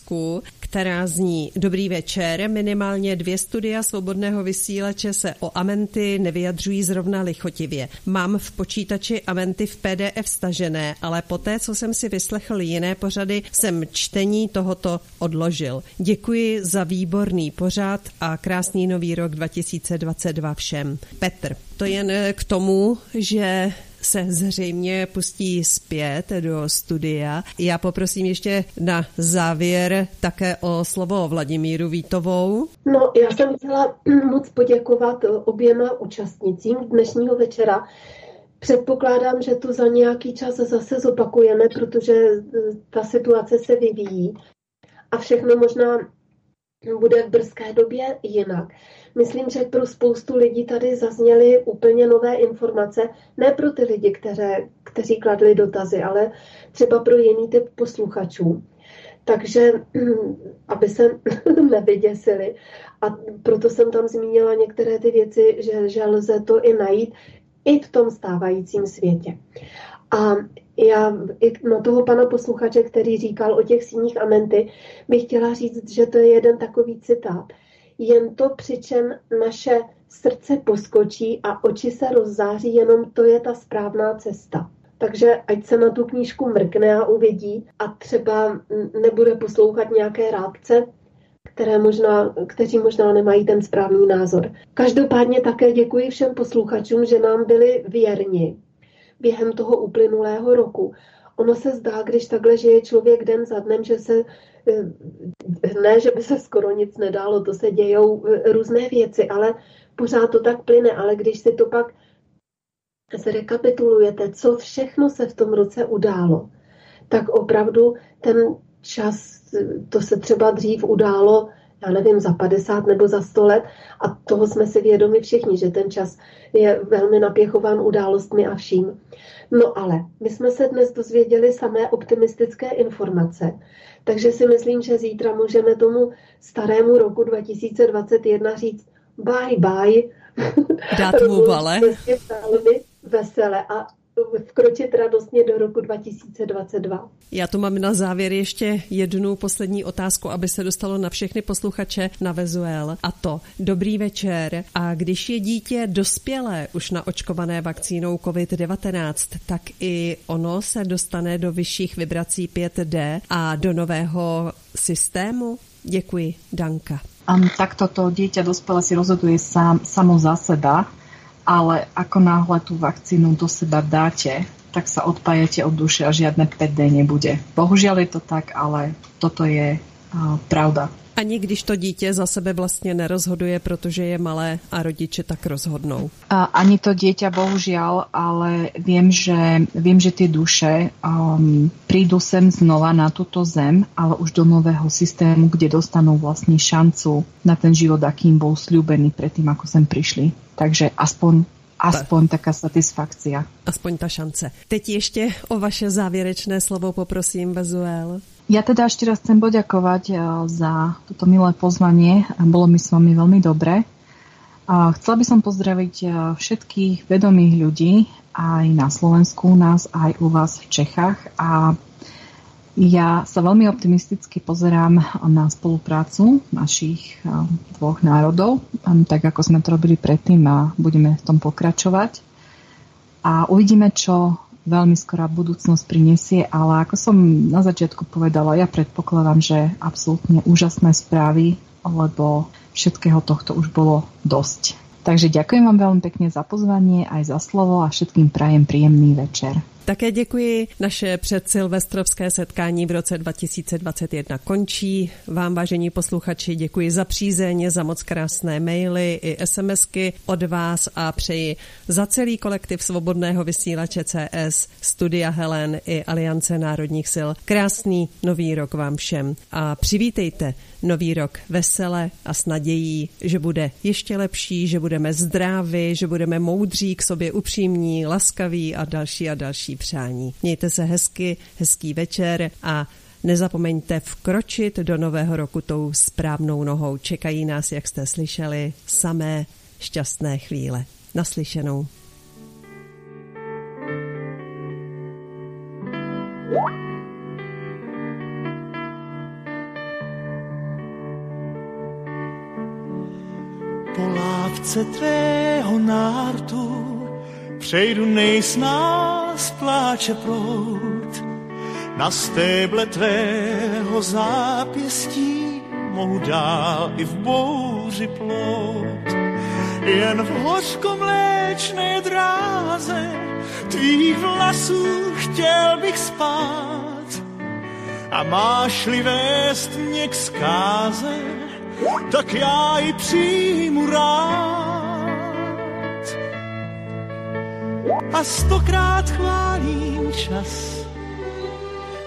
která zní Dobrý večer. Minimálně dvě studia svobodného vysílače se o Amenty nevyjadřují zrovna lichotivě. Mám v počítači Amenty v PDF stažené, ale poté, co jsem si vyslechl jiné pořady, jsem čtení tohoto odložil. Děkuji za výborný pořad a krásný nový rok 2022 všem. Petr, to jen k tomu, že se zřejmě pustí zpět do studia. Já poprosím ještě na závěr také o slovo Vladimíru Vítovou. No, já jsem chtěla moc poděkovat oběma účastnicím dnešního večera. Předpokládám, že tu za nějaký čas zase zopakujeme, protože ta situace se vyvíjí a všechno možná bude v brzké době jinak. Myslím, že pro spoustu lidí tady zazněly úplně nové informace, ne pro ty lidi, které, kteří kladli dotazy, ale třeba pro jiný typ posluchačů. Takže, aby se nevyděsili. A proto jsem tam zmínila některé ty věci, že, že lze to i najít i v tom stávajícím světě. A já i na toho pana posluchače, který říkal o těch síních amenty, bych chtěla říct, že to je jeden takový citát. Jen to, přičem naše srdce poskočí a oči se rozzáří, jenom to je ta správná cesta. Takže ať se na tu knížku mrkne a uvidí a třeba nebude poslouchat nějaké rádce, které možná, kteří možná nemají ten správný názor. Každopádně také děkuji všem posluchačům, že nám byli věrni během toho uplynulého roku. Ono se zdá, když takhle žije člověk den za dnem, že se ne, že by se skoro nic nedálo, to se dějou eh, různé věci, ale pořád to tak plyne, ale když si to pak zrekapitulujete, co všechno se v tom roce událo, tak opravdu ten čas, to se třeba dřív událo já nevím, za 50 nebo za 100 let a toho jsme si vědomi všichni, že ten čas je velmi napěchován událostmi a vším. No ale my jsme se dnes dozvěděli samé optimistické informace, takže si myslím, že zítra můžeme tomu starému roku 2021 říct bye bye. Dát mu vale. Velmi vesele a vkročit radostně do roku 2022. Já tu mám na závěr ještě jednu poslední otázku, aby se dostalo na všechny posluchače na Vezuel. A to, dobrý večer. A když je dítě dospělé, už naočkované vakcínou COVID-19, tak i ono se dostane do vyšších vibrací 5D a do nového systému? Děkuji, Danka. Um, tak toto dieťa dospelé si rozhoduje sám, samo za seba ale ako náhle tú vakcínu do seba dáte, tak sa odpájate od duše a žiadne 5D nebude. Bohužiaľ je to tak, ale toto je uh, pravda. Ani když to dítě za sebe vlastně nerozhoduje, protože je malé a rodiče tak rozhodnou. A, ani to dieťa, bohužiaľ, ale viem, že, viem, že tie duše um, prídu sem znova na túto zem, ale už do nového systému, kde dostanú vlastne šancu na ten život, akým bol sľúbený predtým, ako sem prišli. Takže aspoň aspoň taká satisfakcia. Aspoň ta šance. Teď ještě o vaše závěrečné slovo poprosím, Vezuel. Ja teda ešte raz chcem poďakovať eh, za toto milé pozvanie. Bolo mi s vami veľmi dobre. Chcela by som pozdraviť eh, všetkých vedomých ľudí aj na Slovensku, nás aj u vás v Čechách a ja sa veľmi optimisticky pozerám na spoluprácu našich eh, dvoch národov, tak ako sme to robili predtým a budeme v tom pokračovať. A uvidíme, čo veľmi skorá budúcnosť prinesie, ale ako som na začiatku povedala, ja predpokladám, že absolútne úžasné správy, lebo všetkého tohto už bolo dosť. Takže ďakujem vám veľmi pekne za pozvanie, aj za slovo a všetkým prajem príjemný večer. Také děkuji. Naše předsilvestrovské setkání v roce 2021 končí. Vám, vážení posluchači, děkuji za přízeň, za moc krásné maily i SMSky od vás a přeji za celý kolektiv Svobodného vysílače CS, Studia Helen i Aliance národních sil. Krásný nový rok vám všem a přivítejte nový rok vesele a s nadějí, že bude ještě lepší, že budeme zdraví, že budeme moudří, k sobě upřímní, laskaví a další a další přání. Mějte se hezky, hezký večer a Nezapomeňte vkročit do nového roku tou správnou nohou. Čekají nás, jak jste slyšeli, samé šťastné chvíle. Naslyšenou. Po lávce tvého nártu přejdu nejsnáz pláče prout. Na stéble tvého zápěstí mohu dál i v bouři plout. Jen v hořkomléčné dráze tvých vlasů chtěl bych spát. A máš-li vést mě k zkáze, tak já ji přijmu rád. A stokrát chválím čas,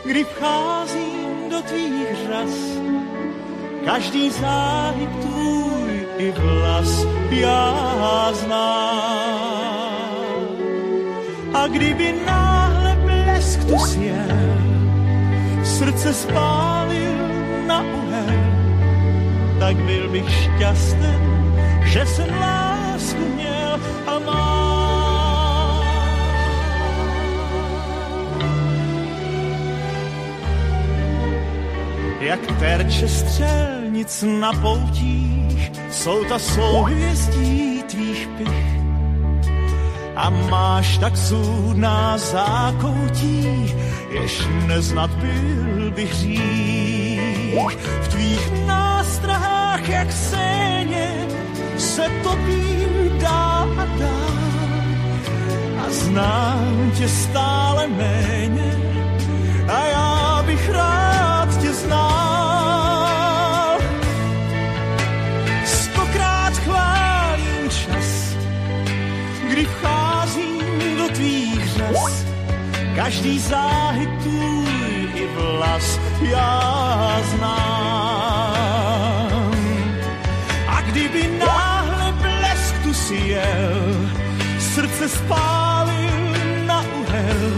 kdy vcházím do tvých řas. Každý záhyb tvůj i vlas já znám. A kdyby náhle blesk tu sjel, srdce spálil na uhel, tak byl bych šťastný, že jsem lásku měl Jak terče střelnic na poutích, jsou ta souhvězdí tvých pich. A máš tak zůdná zákoutí, jež neznat byl bych hřích. V tvých nástrahách, jak séně, se topím dál a dál. A znám tě stále méně, a já bych rád znal. Stokrát chválím čas, kdy vcházím do tvých řas, každý záhyb tvůj i vlas já znám. A kdyby náhle blesk tu si jel, srdce spálil na uhel,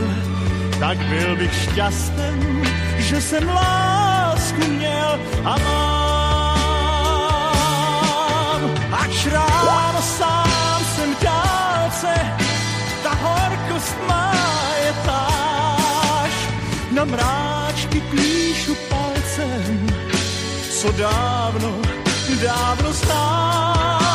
tak byl bych šťastný, že jsem lásku měl a mám. Ač ráno sám jsem dálce, ta horkost má je táž. Na mráčky píšu palcem, co dávno, dávno znám.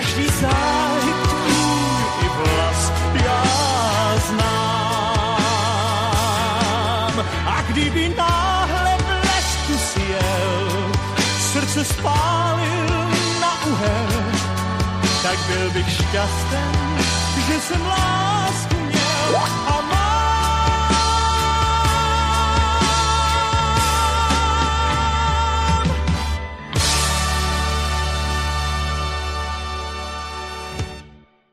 Každý záhyb tvůj i vlas já znám. A kdyby náhle blesku sjel, srdce spálil na uhel, tak byl bych šťasten, že jsem láska